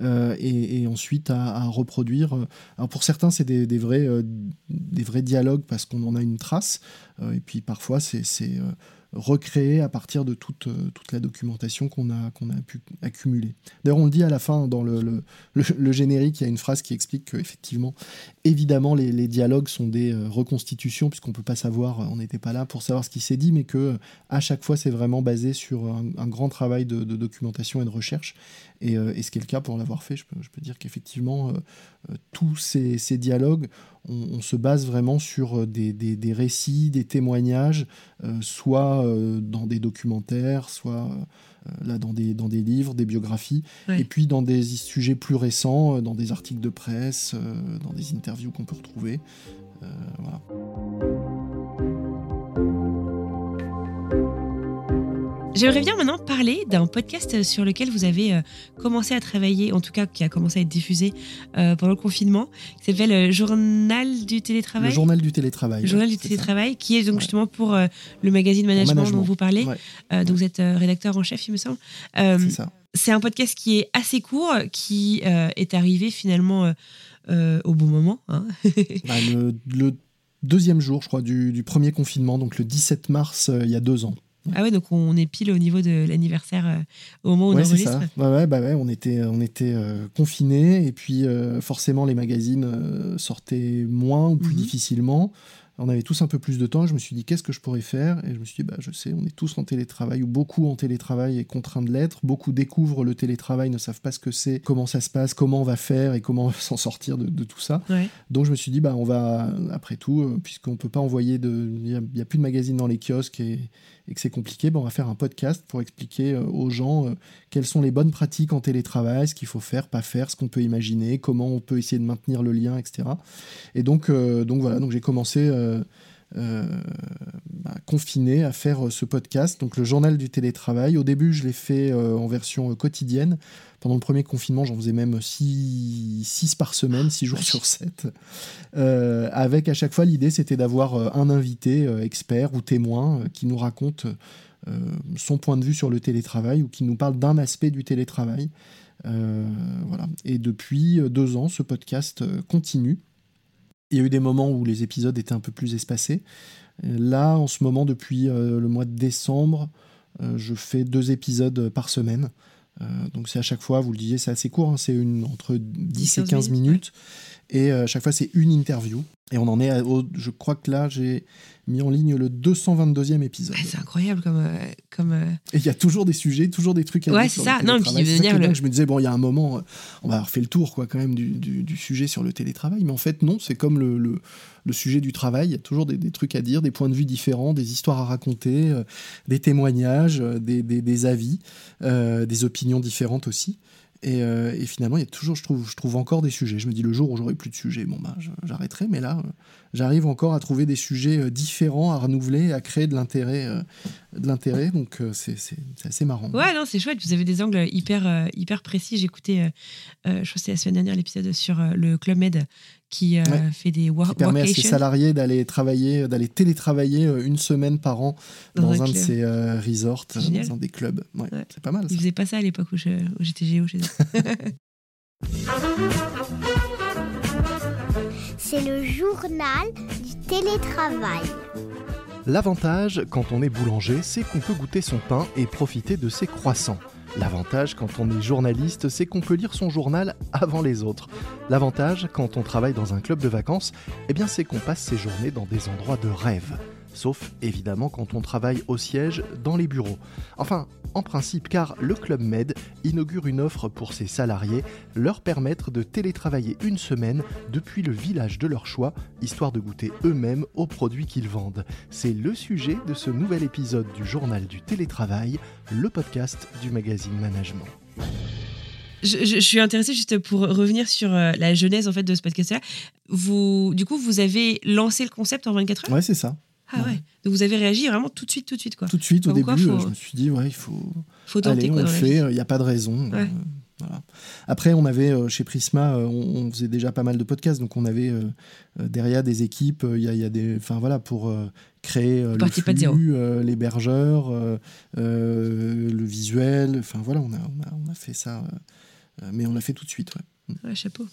Euh, et, ensuite à, reproduire. Alors pour certains, c'est des, vrais, euh, des vrais dialogues parce qu'on en a une trace, euh, et puis parfois c'est recréer à partir de toute, toute la documentation qu'on a, qu'on a pu accumuler. D'ailleurs, on le dit à la fin, dans le, le, générique, il y a une phrase qui explique qu'effectivement, évidemment, les, dialogues sont des reconstitutions, puisqu'on ne peut pas savoir, on n'était pas là pour savoir ce qui s'est dit, mais que à chaque fois, c'est vraiment basé sur un, grand travail de, documentation et de recherche. Et, et ce qui est le cas pour l'avoir fait, je peux, je peux dire qu'effectivement, tous ces, ces dialogues on, se base vraiment sur euh, des, récits, des témoignages, euh, soit euh, dans des documentaires, soit là dans des, dans des livres, des biographies, et puis dans des sujets plus récents, dans des articles de presse, dans des interviews qu'on peut retrouver. voilà. J'aimerais bien maintenant parler d'un podcast sur lequel vous avez euh, commencé à travailler, en tout cas qui a commencé à être diffusé euh, pendant le confinement, qui s'appelle euh, Journal du télétravail. Le Journal du télétravail. Le Journal du télétravail, qui est donc justement pour le magazine management, dont vous parlez. donc vous êtes rédacteur en chef, il me semble. c'est ça. C'est un podcast qui est assez court, qui est arrivé finalement au bon moment. Hein. Bah, le, deuxième jour, je crois, du, du, premier confinement, donc le 17 mars, il y a deux ans. Ah ouais, donc on est pile au niveau de l'anniversaire euh, au moment où on enregistre. Ouais, ouais, bah ouais, on était, on était euh, confinés et puis euh, forcément les magazines sortaient moins ou plus mhm. difficilement. On avait tous un peu plus de temps. Je me suis dit, qu'est-ce que je pourrais faire? Et je me suis dit, bah, je sais, on est tous en télétravail, ou beaucoup en télétravail et contraints de l'être. Beaucoup découvrent le télétravail, ne savent pas ce que c'est, comment ça se passe, comment on va faire et comment s'en sortir de, tout ça. Donc je me suis dit, bah, on va, après tout, puisqu'on ne peut pas envoyer de. Il n'y a, plus de magazines dans les kiosques et, et que c'est compliqué, ben on va faire un podcast pour expliquer euh, aux gens euh, quelles sont les bonnes pratiques en télétravail, ce qu'il faut faire, pas faire, ce qu'on peut imaginer, comment on peut essayer de maintenir le lien, etc. Et donc, euh, donc voilà, donc j'ai commencé bah, confiné à faire ce podcast, donc le journal du télétravail. Au début, je l'ai fait en version quotidienne pendant le premier confinement, j'en faisais même 6 par semaine, 6 jours sur 7. Euh, avec à chaque fois l'idée, c'était d'avoir euh, un invité euh, expert ou témoin qui nous raconte son point de vue sur le télétravail ou qui nous parle d'un aspect du télétravail. voilà. Et depuis deux ans, ce podcast continue. Il y a eu des moments où les épisodes étaient un peu plus espacés. Là, en ce moment, depuis le mois de décembre, je fais deux épisodes par semaine. Euh, donc c'est à chaque fois, vous le disiez, c'est assez court, hein, c'est entre 10 et 15 minutes. Et euh, à chaque fois, c'est une interview. Et on en est, je crois que là, j'ai mis en ligne le 222e épisode. c'est incroyable comme. Euh, comme Et il y a toujours des sujets, toujours des trucs à ouais, dire. Ouais, c'est ça. Non, puis venir le... Je me disais, bon, il y a un moment, on va fait le tour, quoi, quand même, du, du, sujet sur le télétravail. Mais en fait, non, c'est comme le, le, le, sujet du travail. Il y a toujours des, des, trucs à dire, des points de vue différents, des histoires à raconter, des témoignages, des, des, des avis, des opinions différentes aussi. Euh, et, finalement, il y a toujours, je trouve, encore des sujets. Je me dis le jour où j'aurai plus de sujets, bon bah, j'arrêterai. Mais là, euh, j'arrive encore à trouver des sujets euh, différents, à renouveler, à créer de l'intérêt, de l'intérêt. Donc c'est assez marrant. Ouais, non, c'est chouette. Vous avez des angles hyper, hyper précis. Écouté, je crois que la semaine dernière l'épisode sur le Club Med qui euh, fait des work qui permet à ses salariés d'aller travailler, d'aller télétravailler euh, une semaine par an dans, un, de ces euh, resorts, dans des clubs. Ouais, C'est pas mal. Ils faisaient pas ça à l'époque où j'étais géo chez eux. C'est le journal du télétravail. L'avantage quand on est boulanger, c'est qu'on peut goûter son pain et profiter de ses croissants. L'avantage quand on est journaliste, c'est qu'on peut lire son journal avant les autres. L'avantage quand on travaille dans un club de vacances, eh bien c'est qu'on passe ses journées dans des endroits de rêve sauf évidemment quand on travaille au siège dans les bureaux. Enfin, en principe, car le Club Med inaugure une offre pour ses salariés, leur permettre de télétravailler une semaine depuis le village de leur choix, histoire de goûter eux-mêmes aux produits qu'ils vendent. C'est le sujet de ce nouvel épisode du Journal du télétravail, le podcast du magazine Management. Je, je- je suis intéressée juste pour revenir sur euh, la genèse en fait de ce podcast-là. Vous, du coup, vous avez lancé le concept en 24 heures? Ouais, c'est ça. Ah ouais. Donc vous avez réagi vraiment tout de suite, tout de suite quoi. Tout de suite, au Comme quoi, début, faut- je me suis dit, ouais, il faut. Faut tenter Allez, quoi on le fait, il n'y a pas de raison. Ouais. euh, voilà. Après, on avait euh, chez Prisma, euh, on, on faisait déjà pas mal de podcasts, donc on avait derrière des équipes, il y, y a des, enfin voilà, pour créer le flux, l'hébergeur, le visuel, enfin voilà, on a, on a, on a fait ça, mais on l'a fait tout de suite. Ouais. Ouais, chapeau.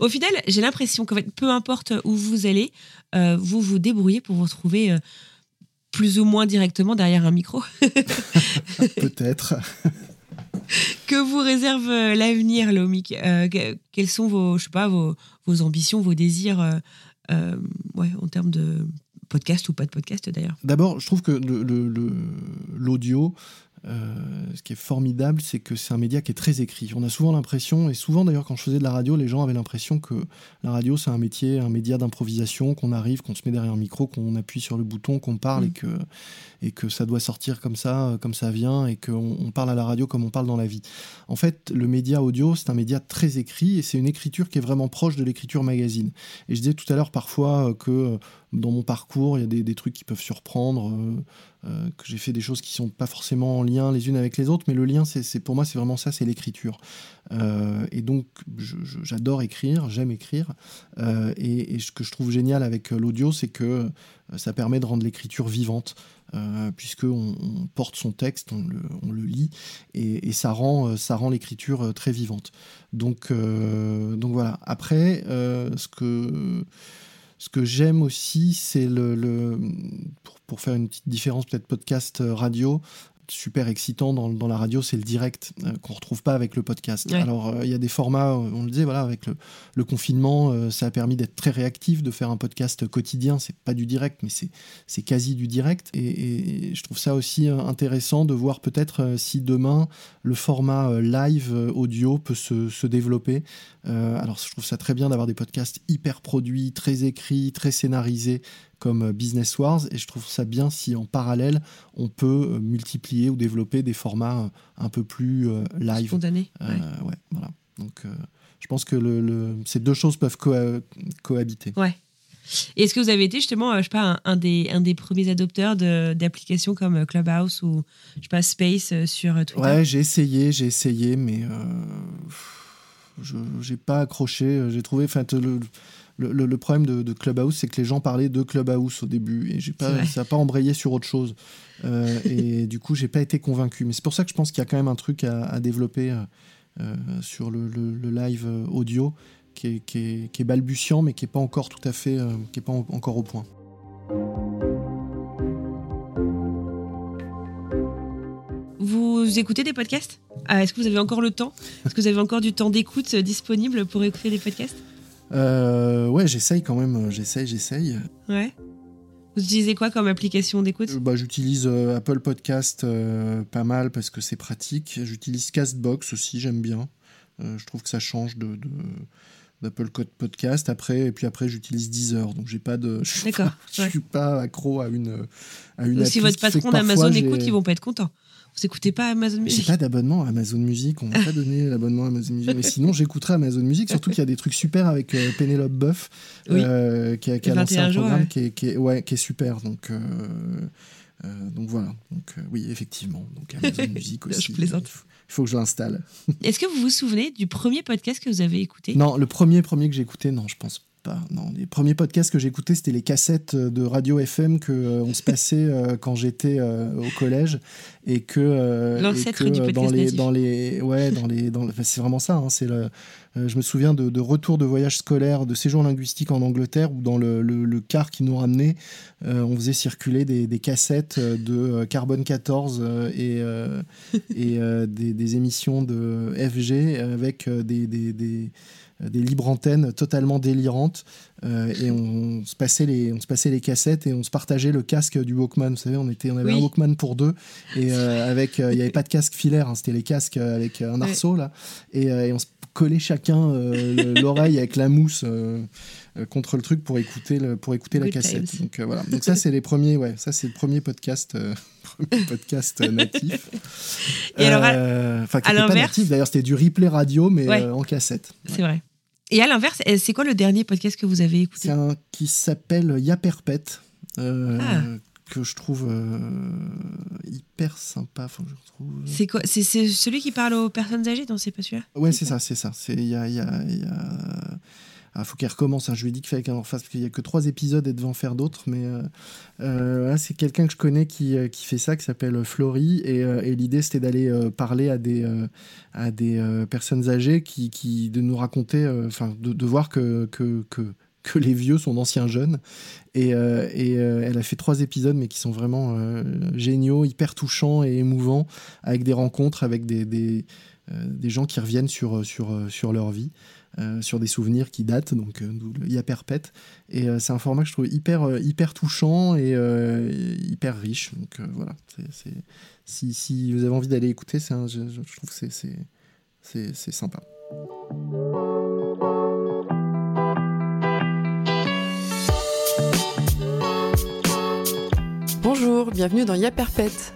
Au final, j'ai l'impression qu'en fait, peu importe où vous allez, euh, vous vous débrouillez pour vous retrouver euh, plus ou moins directement derrière un micro. Peut-être. que vous réserve euh, l'avenir, Lomic? Euh, que- Quelles sont vos, je sais pas, vos, vos ambitions, vos désirs ouais, en termes de podcast ou pas de podcast d'ailleurs? D'abord, je trouve que le- le- le- l'audio, euh, ce qui est formidable, c'est que c'est un média qui est très écrit. On a souvent l'impression, et souvent d'ailleurs quand je faisais de la radio, les gens avaient l'impression que la radio c'est un métier, un média d'improvisation, qu'on arrive, qu'on se met derrière un micro, qu'on appuie sur le bouton, qu'on parle Mm. et, que, et que ça doit sortir comme ça, euh, comme ça vient, et qu'on on parle à la radio comme on parle dans la vie. En fait, le média audio, c'est un média très écrit, et c'est une écriture qui est vraiment proche de l'écriture magazine. Et je disais tout à l'heure parfois euh, que euh, dans mon parcours, il y a des, trucs qui peuvent surprendre, que j'ai fait des choses qui sont pas forcément en lien les unes avec les autres, mais le lien, c'est pour moi, c'est vraiment ça, c'est l'écriture. Et donc, j'adore écrire, j'aime écrire, et, et ce que je trouve génial avec l'audio, c'est que ça permet de rendre l'écriture vivante. Euh, puisque on, porte son texte, on le, lit, et, ça rend, euh, l'écriture euh, très vivante. Donc, voilà. Après, ce que j'aime aussi, c'est le, pour, faire une petite différence, peut-être podcast radio, super excitant dans, dans la radio, c'est le direct euh, qu'on retrouve pas avec le podcast. Ouais. Alors euh, il y a des formats, euh, on le disait, voilà, avec le, le confinement, euh, ça a permis d'être très réactif, de faire un podcast quotidien. C'est pas du direct, mais c'est quasi du direct. Et, et je trouve ça aussi intéressant de voir peut-être si demain le format live audio peut se, se développer. Alors je trouve ça très bien d'avoir des podcasts hyper produits, très écrits, très scénarisés comme euh, Business Wars et je trouve ça bien si en parallèle on peut euh, multiplier ou développer des formats euh, un peu plus live. Spontané. Euh, ouais. ouais, voilà. Donc je pense que le, le- ces deux choses peuvent coha- cohabiter. Ouais. Est-ce que vous avez été justement, je sais pas, un, un des, un des premiers adopteurs d'applications comme Clubhouse ou je sais pas Space sur Twitter? Ouais, j'ai essayé, j'ai essayé, mais euh, je j'ai pas accroché. J'ai trouvé, enfin, le, le, le- le problème de, de Clubhouse, c'est que les gens parlaient de Clubhouse au début et j'ai pas, ça n'a pas embrayé sur autre chose. Euh, et du coup, j'ai pas été convaincu. Mais c'est pour ça que je pense qu'il y a quand même un truc à, à développer euh, euh, sur le, live audio qui est, qui, est, qui est balbutiant, mais qui est pas encore tout à fait, qui est pas en- encore au point. Vous écoutez des podcasts? Ah, Est-ce que vous avez encore le temps? Est-ce que vous avez encore du temps d'écoute disponible pour écouter des podcasts? Euh, ouais, j'essaye quand même. J'essaye, j'essaye. Ouais. Vous utilisez quoi comme application d'écoute Euh, bah, J'utilise euh, Apple Podcast euh, pas mal parce que c'est pratique. J'utilise Castbox aussi, j'aime bien. Je trouve que ça change de, de- d'Apple Code Podcast. Après, et puis après, j'utilise Deezer. Donc, j'ai pas de. Je suis D'accord, pas- Je ouais. suis pas accro à une, à une Si votre patron d'Amazon écoute, ils vont pas être contents. Vous écoutez pas Amazon J'ai Music pas d'abonnement à Amazon Music. On m'a pas donné l'abonnement à Amazon Music. Mais sinon, j'écouterai Amazon Music. Surtout qu'il y a des trucs super avec euh, Pénélope Boeuf, Oui. euh, qui a, qui a Et lancé 21 un jours, programme ouais. qui, est, qui est- ouais, qui est super. Donc, euh, euh, donc voilà. Donc, euh, oui, effectivement. Donc Amazon Music aussi. Je plaisante. Il faut- il faut que je l'installe. Est-ce que vous vous souvenez du premier podcast que vous avez écouté? Non, le premier, premier que j'ai écouté, non, je pense pas. Non, les premiers podcasts que j'ai écoutés, c'était les cassettes de radio FM que euh, on se passait euh, quand j'étais euh, au collège et que euh, et que, du euh, dans les natif. dans les ouais dans les dans enfin, c'est vraiment ça. hein, c'est le euh, je me souviens de, de retour de voyage scolaire, de séjour linguistique en Angleterre, où dans le, le- le car qui nous ramenait, euh, on faisait circuler des, des cassettes euh, de euh, Carbone 14 euh, et, euh, et euh, des, des émissions de FG avec euh, des, des, des, euh, des libres antennes totalement délirantes. euh, et on, se passait les, on se passait les cassettes et on se partageait le casque du Walkman. Vous savez, on, était, on avait Oui. un Walkman pour deux et euh, avec, euh, il n'y avait pas de casque filaire, hein, c'était les casques avec un arceau là. Et, et on se collait chacun le- l'oreille avec la mousse contre le truc pour écouter, le, pour écouter la cassette. times. Donc voilà. Donc ça c'est les premiers, ouais, ça c'est le premier podcast, premier podcast natif. Et alors, à- Euh, à l'inverse- d'ailleurs, c'était du replay radio, mais Ouais. euh, en cassette. C'est vrai. Et à l'inverse, euh, c'est quoi le dernier podcast que vous avez écouté C'est un qui s'appelle Ya Perpète, euh, Ah. que je trouve euh, hyper sympa. Enfin, je trouve... C'est quoi C'est c'est celui qui parle aux personnes âgées? Non, c'est pas celui-là? Ouais, c'est ça, c'est ça. C'est y a, y a- y a- Ah, faut qu'elle recommence. hein. Je lui ai dit qu'il fallait qu'elle en parce qu'il y a que trois épisodes et devait en faire d'autres. Mais euh, euh, c'est quelqu'un que je connais qui, euh, fait ça, qui s'appelle Flory. Et, l'idée, c'était d'aller parler à des, personnes âgées qui, qui de nous raconter, enfin, de, voir que, que, que, les vieux sont d'anciens jeunes. Et, elle a fait trois épisodes, mais qui sont vraiment géniaux, hyper touchants et émouvants, avec des rencontres avec des, gens qui reviennent sur leur vie. Euh, sur des souvenirs qui datent, donc euh, le IA perpète. Et euh, c'est un format que je trouve hyper, hyper touchant et hyper riche. Donc voilà, si, si vous avez envie d'aller écouter, je, trouve que c'est sympa. Bonjour, bienvenue dans Ya Perpète.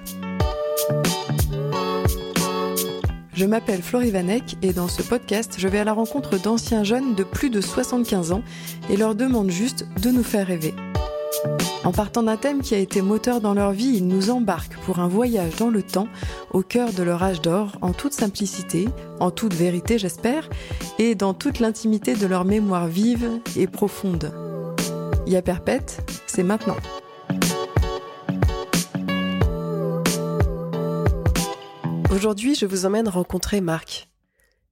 Je m'appelle Florie Vanek et dans ce podcast, je vais à la rencontre d'anciens jeunes de plus de 75 ans et leur demande juste de nous faire rêver. En partant d'un thème qui a été moteur dans leur vie, ils nous embarquent pour un voyage dans le temps, au cœur de leur âge d'or, en toute simplicité, en toute vérité j'espère, et dans toute l'intimité de leur mémoire vive et profonde. Ya Perpète, c'est maintenant. Aujourd'hui, je vous emmène rencontrer Marc.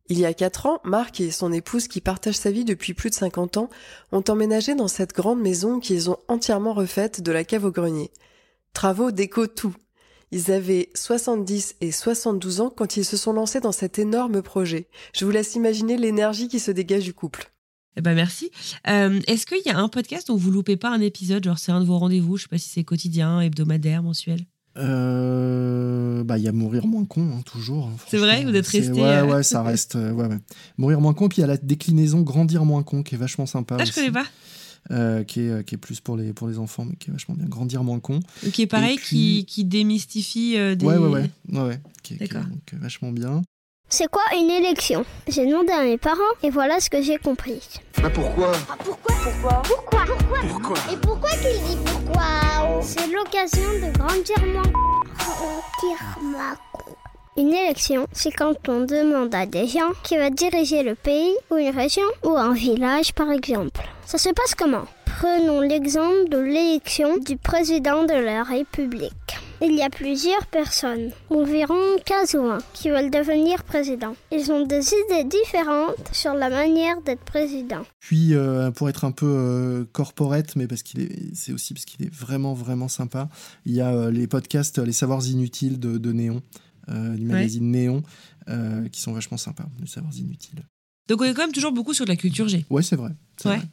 Il y a 4 ans, Marc et son épouse, qui partagent sa vie depuis plus de 50 ans, ont emménagé dans cette grande maison qu'ils ont entièrement refaite de la cave au grenier. Travaux déco tout. Ils avaient 70 et 72 ans quand ils se sont lancés dans cet énorme projet. Je vous laisse imaginer l'énergie qui se dégage du couple. Eh ben merci. Euh, Est-ce qu'il y a un podcast dont vous loupez pas un épisode? Genre c'est un de vos rendez-vous, je sais pas si c'est quotidien, hebdomadaire, mensuel. Euh, bah, il y a Mourir moins con, hein, toujours. hein, C'est vrai. Vous êtes resté, Ouais, euh, ouais, ça reste. euh, ouais, ouais. Mourir moins con, puis il y a la déclinaison Grandir moins con, qui est vachement sympa. Ah, je connais pas. Euh, qui, est, qui est plus pour les, pour les enfants, mais qui est vachement bien. Grandir moins con. Qui est pareil, puis- qui, qui démystifie euh, des. Ouais, ouais, ouais. ouais, ouais. Qui, est- qui est D'accord. donc, vachement bien. C'est quoi une élection? J'ai demandé à mes parents et voilà ce que j'ai compris. Bah pourquoi? Pourquoi Pourquoi? Pourquoi? Pourquoi? Pourquoi? Et pourquoi qu'il dit pourquoi? C'est l'occasion de grandir moins. Grandir moins. Une élection, c'est quand on demande à des gens qui va diriger le pays ou une région ou un village par exemple. Ça se passe comment? Prenons l'exemple de l'élection du président de la République. Il y a plusieurs personnes, environ 15 ou 20, qui veulent devenir président. Ils ont des idées différentes sur la manière d'être président. Puis, euh, pour être un peu euh, corporate, mais parce qu'il est, c'est aussi parce qu'il est vraiment, vraiment sympa, il y a euh, les podcasts Les Savoirs Inutiles de, de Néon, euh, du magazine Néon, euh, qui sont vachement sympas, Les Savoirs Inutiles. Donc on est quand même toujours beaucoup sur de la culture G. Ouais, c'est vrai. Ouais. vrai.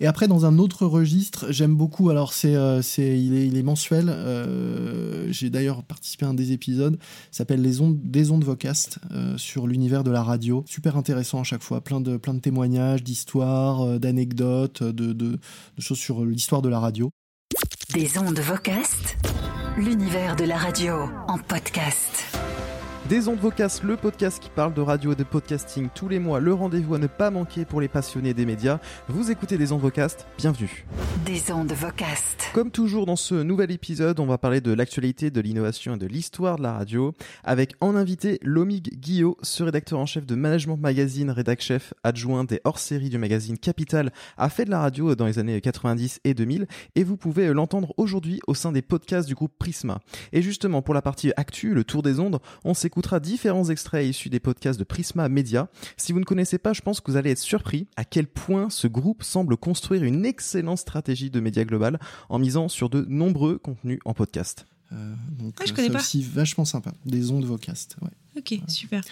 Et après, dans un autre registre, j'aime beaucoup. Alors, c'est, euh, c'est, il, est, il est mensuel. euh, j'ai d'ailleurs participé à un des épisodes. S'appelle Les ondes, des ondes vocastes euh, sur l'univers de la radio. Super intéressant à chaque fois. Plein de, plein de témoignages, d'histoires, euh, d'anecdotes, de, de, de choses sur l'histoire de la radio. Des ondes vocastes, l'univers de la radio en podcast. Des ondes vocastes, le podcast qui parle de radio et de podcasting tous les mois, le rendez-vous à ne pas manquer pour les passionnés des médias. Vous écoutez des ondes vocastes, bienvenue. Des ondes vocastes. Comme toujours dans ce nouvel épisode, on va parler de l'actualité, de l'innovation et de l'histoire de la radio, avec en invité Lomig Guillot, ce rédacteur en chef de Management Magazine, rédac chef adjoint des hors-séries du magazine Capital, a fait de la radio dans les années 90 et 2000, et vous pouvez l'entendre aujourd'hui au sein des podcasts du groupe Prisma. Et justement, pour la partie actu, le tour des ondes, on s'écoutera différents extraits issus des podcasts de Prisma Media. Si vous ne connaissez pas, je pense que vous allez être surpris à quel point ce groupe semble construire une excellente stratégie de média global en misant sur de nombreux contenus en podcast. Euh, donc, Ah, je euh, connais ça pas. aussi vachement sympa. Des ondes vocastes. Ouais. Ok, super.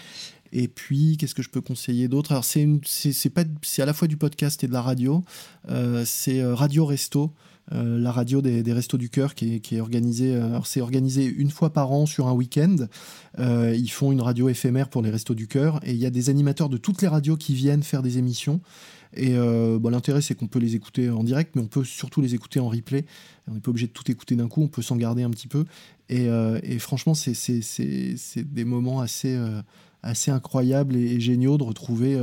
Et puis, qu'est-ce que je peux conseiller d'autre? Alors, c'est une- c'est c'est pas, c'est à la fois du podcast et de la radio. Euh, c'est euh, Radio Resto, euh, la radio des, Restos du Cœur, qui est, organisée. euh, c'est organisé une fois par an sur un week-end. Euh, ils font une radio éphémère pour les Restos du Cœur, et il y a des animateurs de toutes les radios qui viennent faire des émissions. Et bon, l'intérêt, c'est qu'on peut les écouter en direct, mais on peut surtout les écouter en replay. On n'est pas obligé de tout écouter d'un coup, on peut s'en garder un petit peu. Et, franchement, c'est des moments assez incroyables et, géniaux de retrouver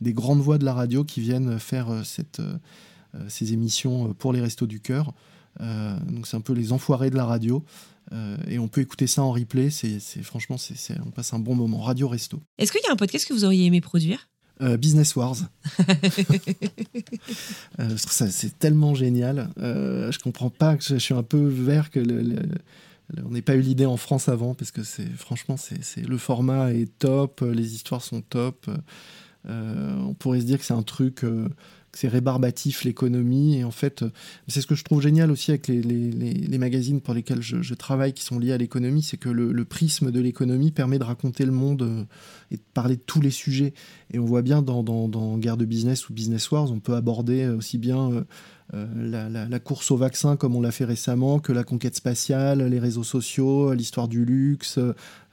des grandes voix de la radio qui viennent faire cette, ces émissions pour les Restos du Cœur. donc c'est un peu les enfoirés de la radio. et on peut écouter ça en replay. C'est franchement, c'est on passe un bon moment. Radio Resto. Est-ce qu'il y a un podcast que vous auriez aimé produire? Business Wars. ça c'est tellement génial. je comprends pas que je, suis un peu vert que le on n'ait pas eu l'idée en France avant parce que c'est franchement c'est le format est top, les histoires sont top. Euh, on pourrait se dire que c'est un truc euh, c'est rébarbatif l'économie et en fait c'est ce que je trouve génial aussi avec les, magazines pour lesquels je, travaille qui sont liés à l'économie c'est que le, prisme de l'économie permet de raconter le monde euh, et de parler de tous les sujets. Et on voit bien dans, dans Guerre de business ou Business Wars on peut aborder aussi bien euh, la, course au vaccin comme on l'a fait récemment, que la conquête spatiale, les réseaux sociaux, l'histoire du luxe,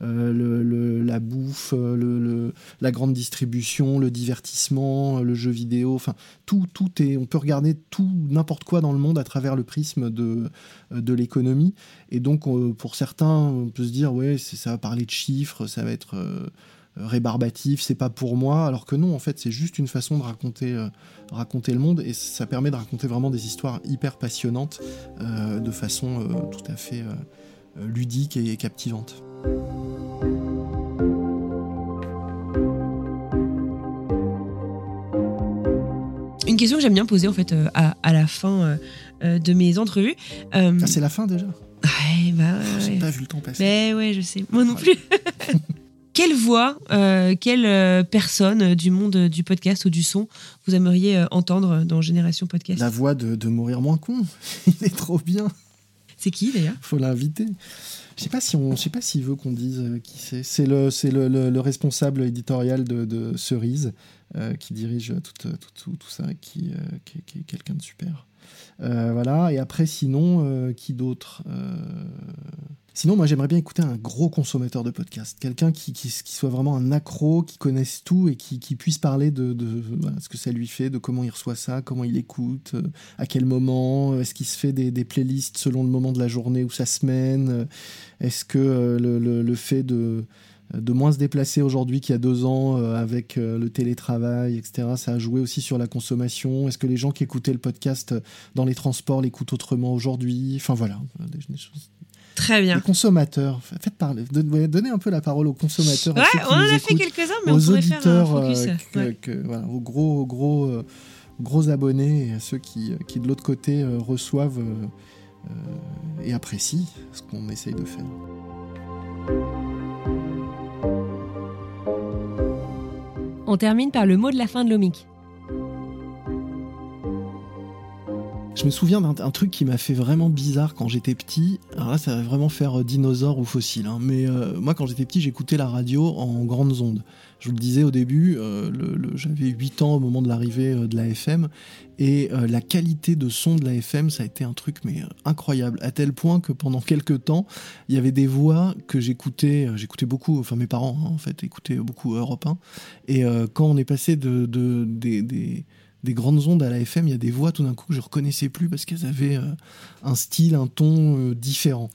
euh, la bouffe, le, la grande distribution, le divertissement, le jeu vidéo, enfin tout, tout est, on peut regarder tout, n'importe quoi dans le monde à travers le prisme de, de l'économie. Et donc euh, pour certains, on peut se dire ouais, ça va parler de chiffres, ça va être rébarbatif, c'est pas pour moi, alors que non, en fait, c'est juste une façon de raconter, euh, raconter le monde et ça permet de raconter vraiment des histoires hyper passionnantes euh, de façon euh, tout à fait ludique et captivante. Une question que j'aime bien poser en fait à, la fin de mes entrevues. Ah, c'est la fin déjà? Ouais, bah J'ai pas vu le temps passer. Mais ouais, je sais. Moi non plus. Quelle voix, euh, quelle euh, personne du monde du podcast ou du son vous aimeriez euh, entendre dans Génération Podcast? La voix de, Mourir moins con. Il est trop bien. C'est qui d'ailleurs? Faut l'inviter. Je sais pas si on, je sais pas s'il veut qu'on dise qui c'est. C'est le, c'est le, responsable éditorial de, Cerise qui dirige tout, tout, tout, ça, qui, qui, qui est quelqu'un de super. voilà. Et après, sinon, qui d'autre Sinon, moi, j'aimerais bien écouter un gros consommateur de podcast, quelqu'un qui, soit vraiment un accro, qui connaisse tout et qui, puisse parler de, ce que ça lui fait, de comment il reçoit ça, comment il écoute, euh, à quel moment, euh, est-ce qu'il se fait des, des, playlists selon le moment de la journée ou sa semaine, euh, est-ce que le, fait de moins se déplacer aujourd'hui qu'il y a deux ans avec le télétravail, etc. Ça a joué aussi sur la consommation? Est-ce que les gens qui écoutaient le podcast dans les transports l'écoutent autrement aujourd'hui? Enfin voilà, des, choses Très bien. Les consommateurs, faites parler, donnez un peu la parole aux consommateurs. Ouais, on en a fait quelques-uns, mais on pourrait faire un focus. Euh, voilà, aux gros, gros, euh, gros abonnés et à ceux qui, qui de l'autre côté euh, reçoivent et apprécient ce qu'on essaye de faire. On termine par le mot de la fin de l'OMIC. Je me souviens d'un truc qui m'a fait vraiment bizarre quand j'étais petit. Alors là, ça va vraiment faire euh, dinosaure ou fossile. Hein. Mais euh, moi, quand j'étais petit, j'écoutais la radio en grandes ondes. Je vous le disais au début, euh, j'avais 8 ans au moment de l'arrivée de la FM. Et la qualité de son de la FM, ça a été un truc mais incroyable. À tel point que pendant quelques temps, il y avait des voix que j'écoutais. J'écoutais beaucoup, enfin mes parents hein, en fait écoutaient beaucoup Europe 1. Et quand on est passé de, des grandes ondes à la FM, il y a des voix tout d'un coup que je reconnaissais plus parce qu'elles avaient euh, un style, un ton euh, différent.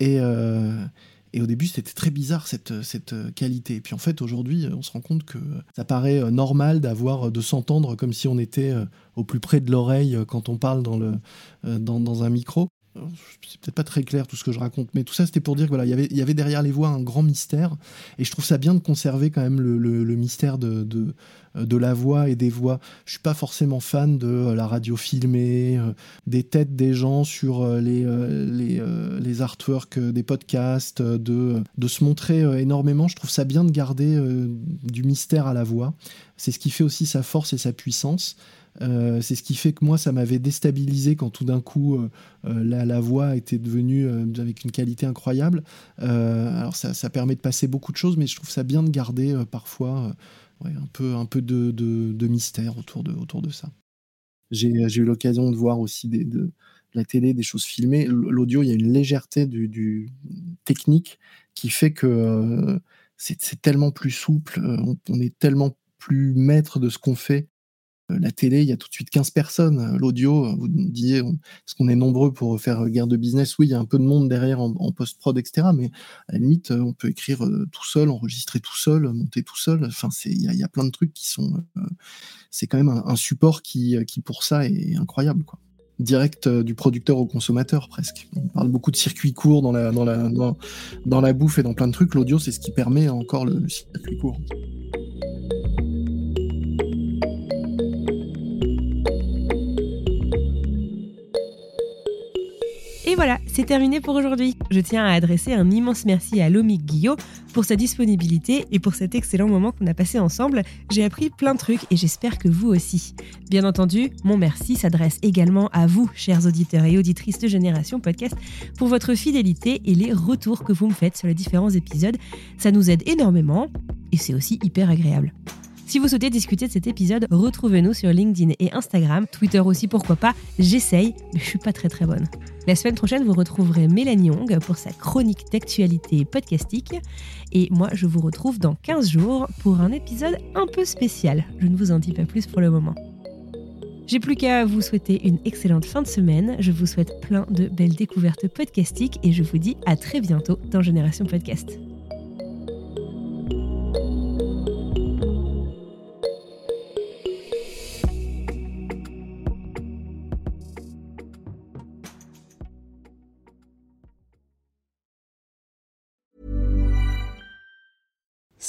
Et, euh, et, au début, c'était très bizarre cette, cette qualité. Et puis en fait, aujourd'hui, on se rend compte que ça paraît normal d'avoir, de s'entendre comme si on était au plus près de l'oreille quand on parle dans, le, dans, dans un micro c'est peut-être pas très clair tout ce que je raconte, mais tout ça c'était pour dire que voilà, y il y avait derrière les voix un grand mystère, et je trouve ça bien de conserver quand même le, mystère de, de, la voix et des voix. Je suis pas forcément fan de euh, la radio filmée, euh, des têtes des gens sur euh, les, les, les artworks des podcasts, de, de se montrer énormément. Je trouve ça bien de garder du mystère à la voix. C'est ce qui fait aussi sa force et sa puissance. Euh, c'est ce qui fait que moi, ça m'avait déstabilisé quand tout d'un coup euh, euh, la, voix était devenue avec une qualité incroyable. alors ça, permet de passer beaucoup de choses, mais je trouve ça bien de garder parfois un peu, un peu de, mystère autour de, autour de ça. J'ai eu l'occasion de voir aussi des, de, la télé, des choses filmées. L'audio, il y a une légèreté du, technique qui fait que c'est tellement plus souple, on, est tellement plus maître de ce qu'on fait la télé, il y a tout de suite 15 personnes. L'audio, vous disiez, est-ce qu'on est nombreux pour faire guerre de business? Oui, il y a un peu de monde derrière en, post-prod, etc. Mais à la limite, on peut écrire tout seul, enregistrer tout seul, monter tout seul. Enfin, il y, a plein de trucs qui sont. c'est quand même un, support qui, qui, pour ça, est incroyable. Quoi direct du producteur au consommateur presque. On parle beaucoup de circuits courts dans la, bouffe et dans plein de trucs. L'audio, c'est ce qui permet encore le circuit court. Et voilà, c'est terminé pour aujourd'hui. Je tiens à adresser un immense merci à Lomi Guillot pour sa disponibilité et pour cet excellent moment qu'on a passé ensemble. J'ai appris plein de trucs et j'espère que vous aussi. Bien entendu, mon merci s'adresse également à vous, chers auditeurs et auditrices de Génération Podcast, pour votre fidélité et les retours que vous me faites sur les différents épisodes. Ça nous aide énormément et c'est aussi hyper agréable. Si vous souhaitez discuter de cet épisode, retrouvez-nous sur LinkedIn et Instagram, Twitter aussi pourquoi pas. J'essaye, mais je suis pas très très bonne. La semaine prochaine, vous retrouverez Mélanie Young pour sa chronique d'actualité podcastique. Et moi, je vous retrouve dans 15 jours pour un épisode un peu spécial. Je ne vous en dis pas plus pour le moment. J'ai plus qu'à vous souhaiter une excellente fin de semaine. Je vous souhaite plein de belles découvertes podcastiques et je vous dis à très bientôt dans Génération Podcast.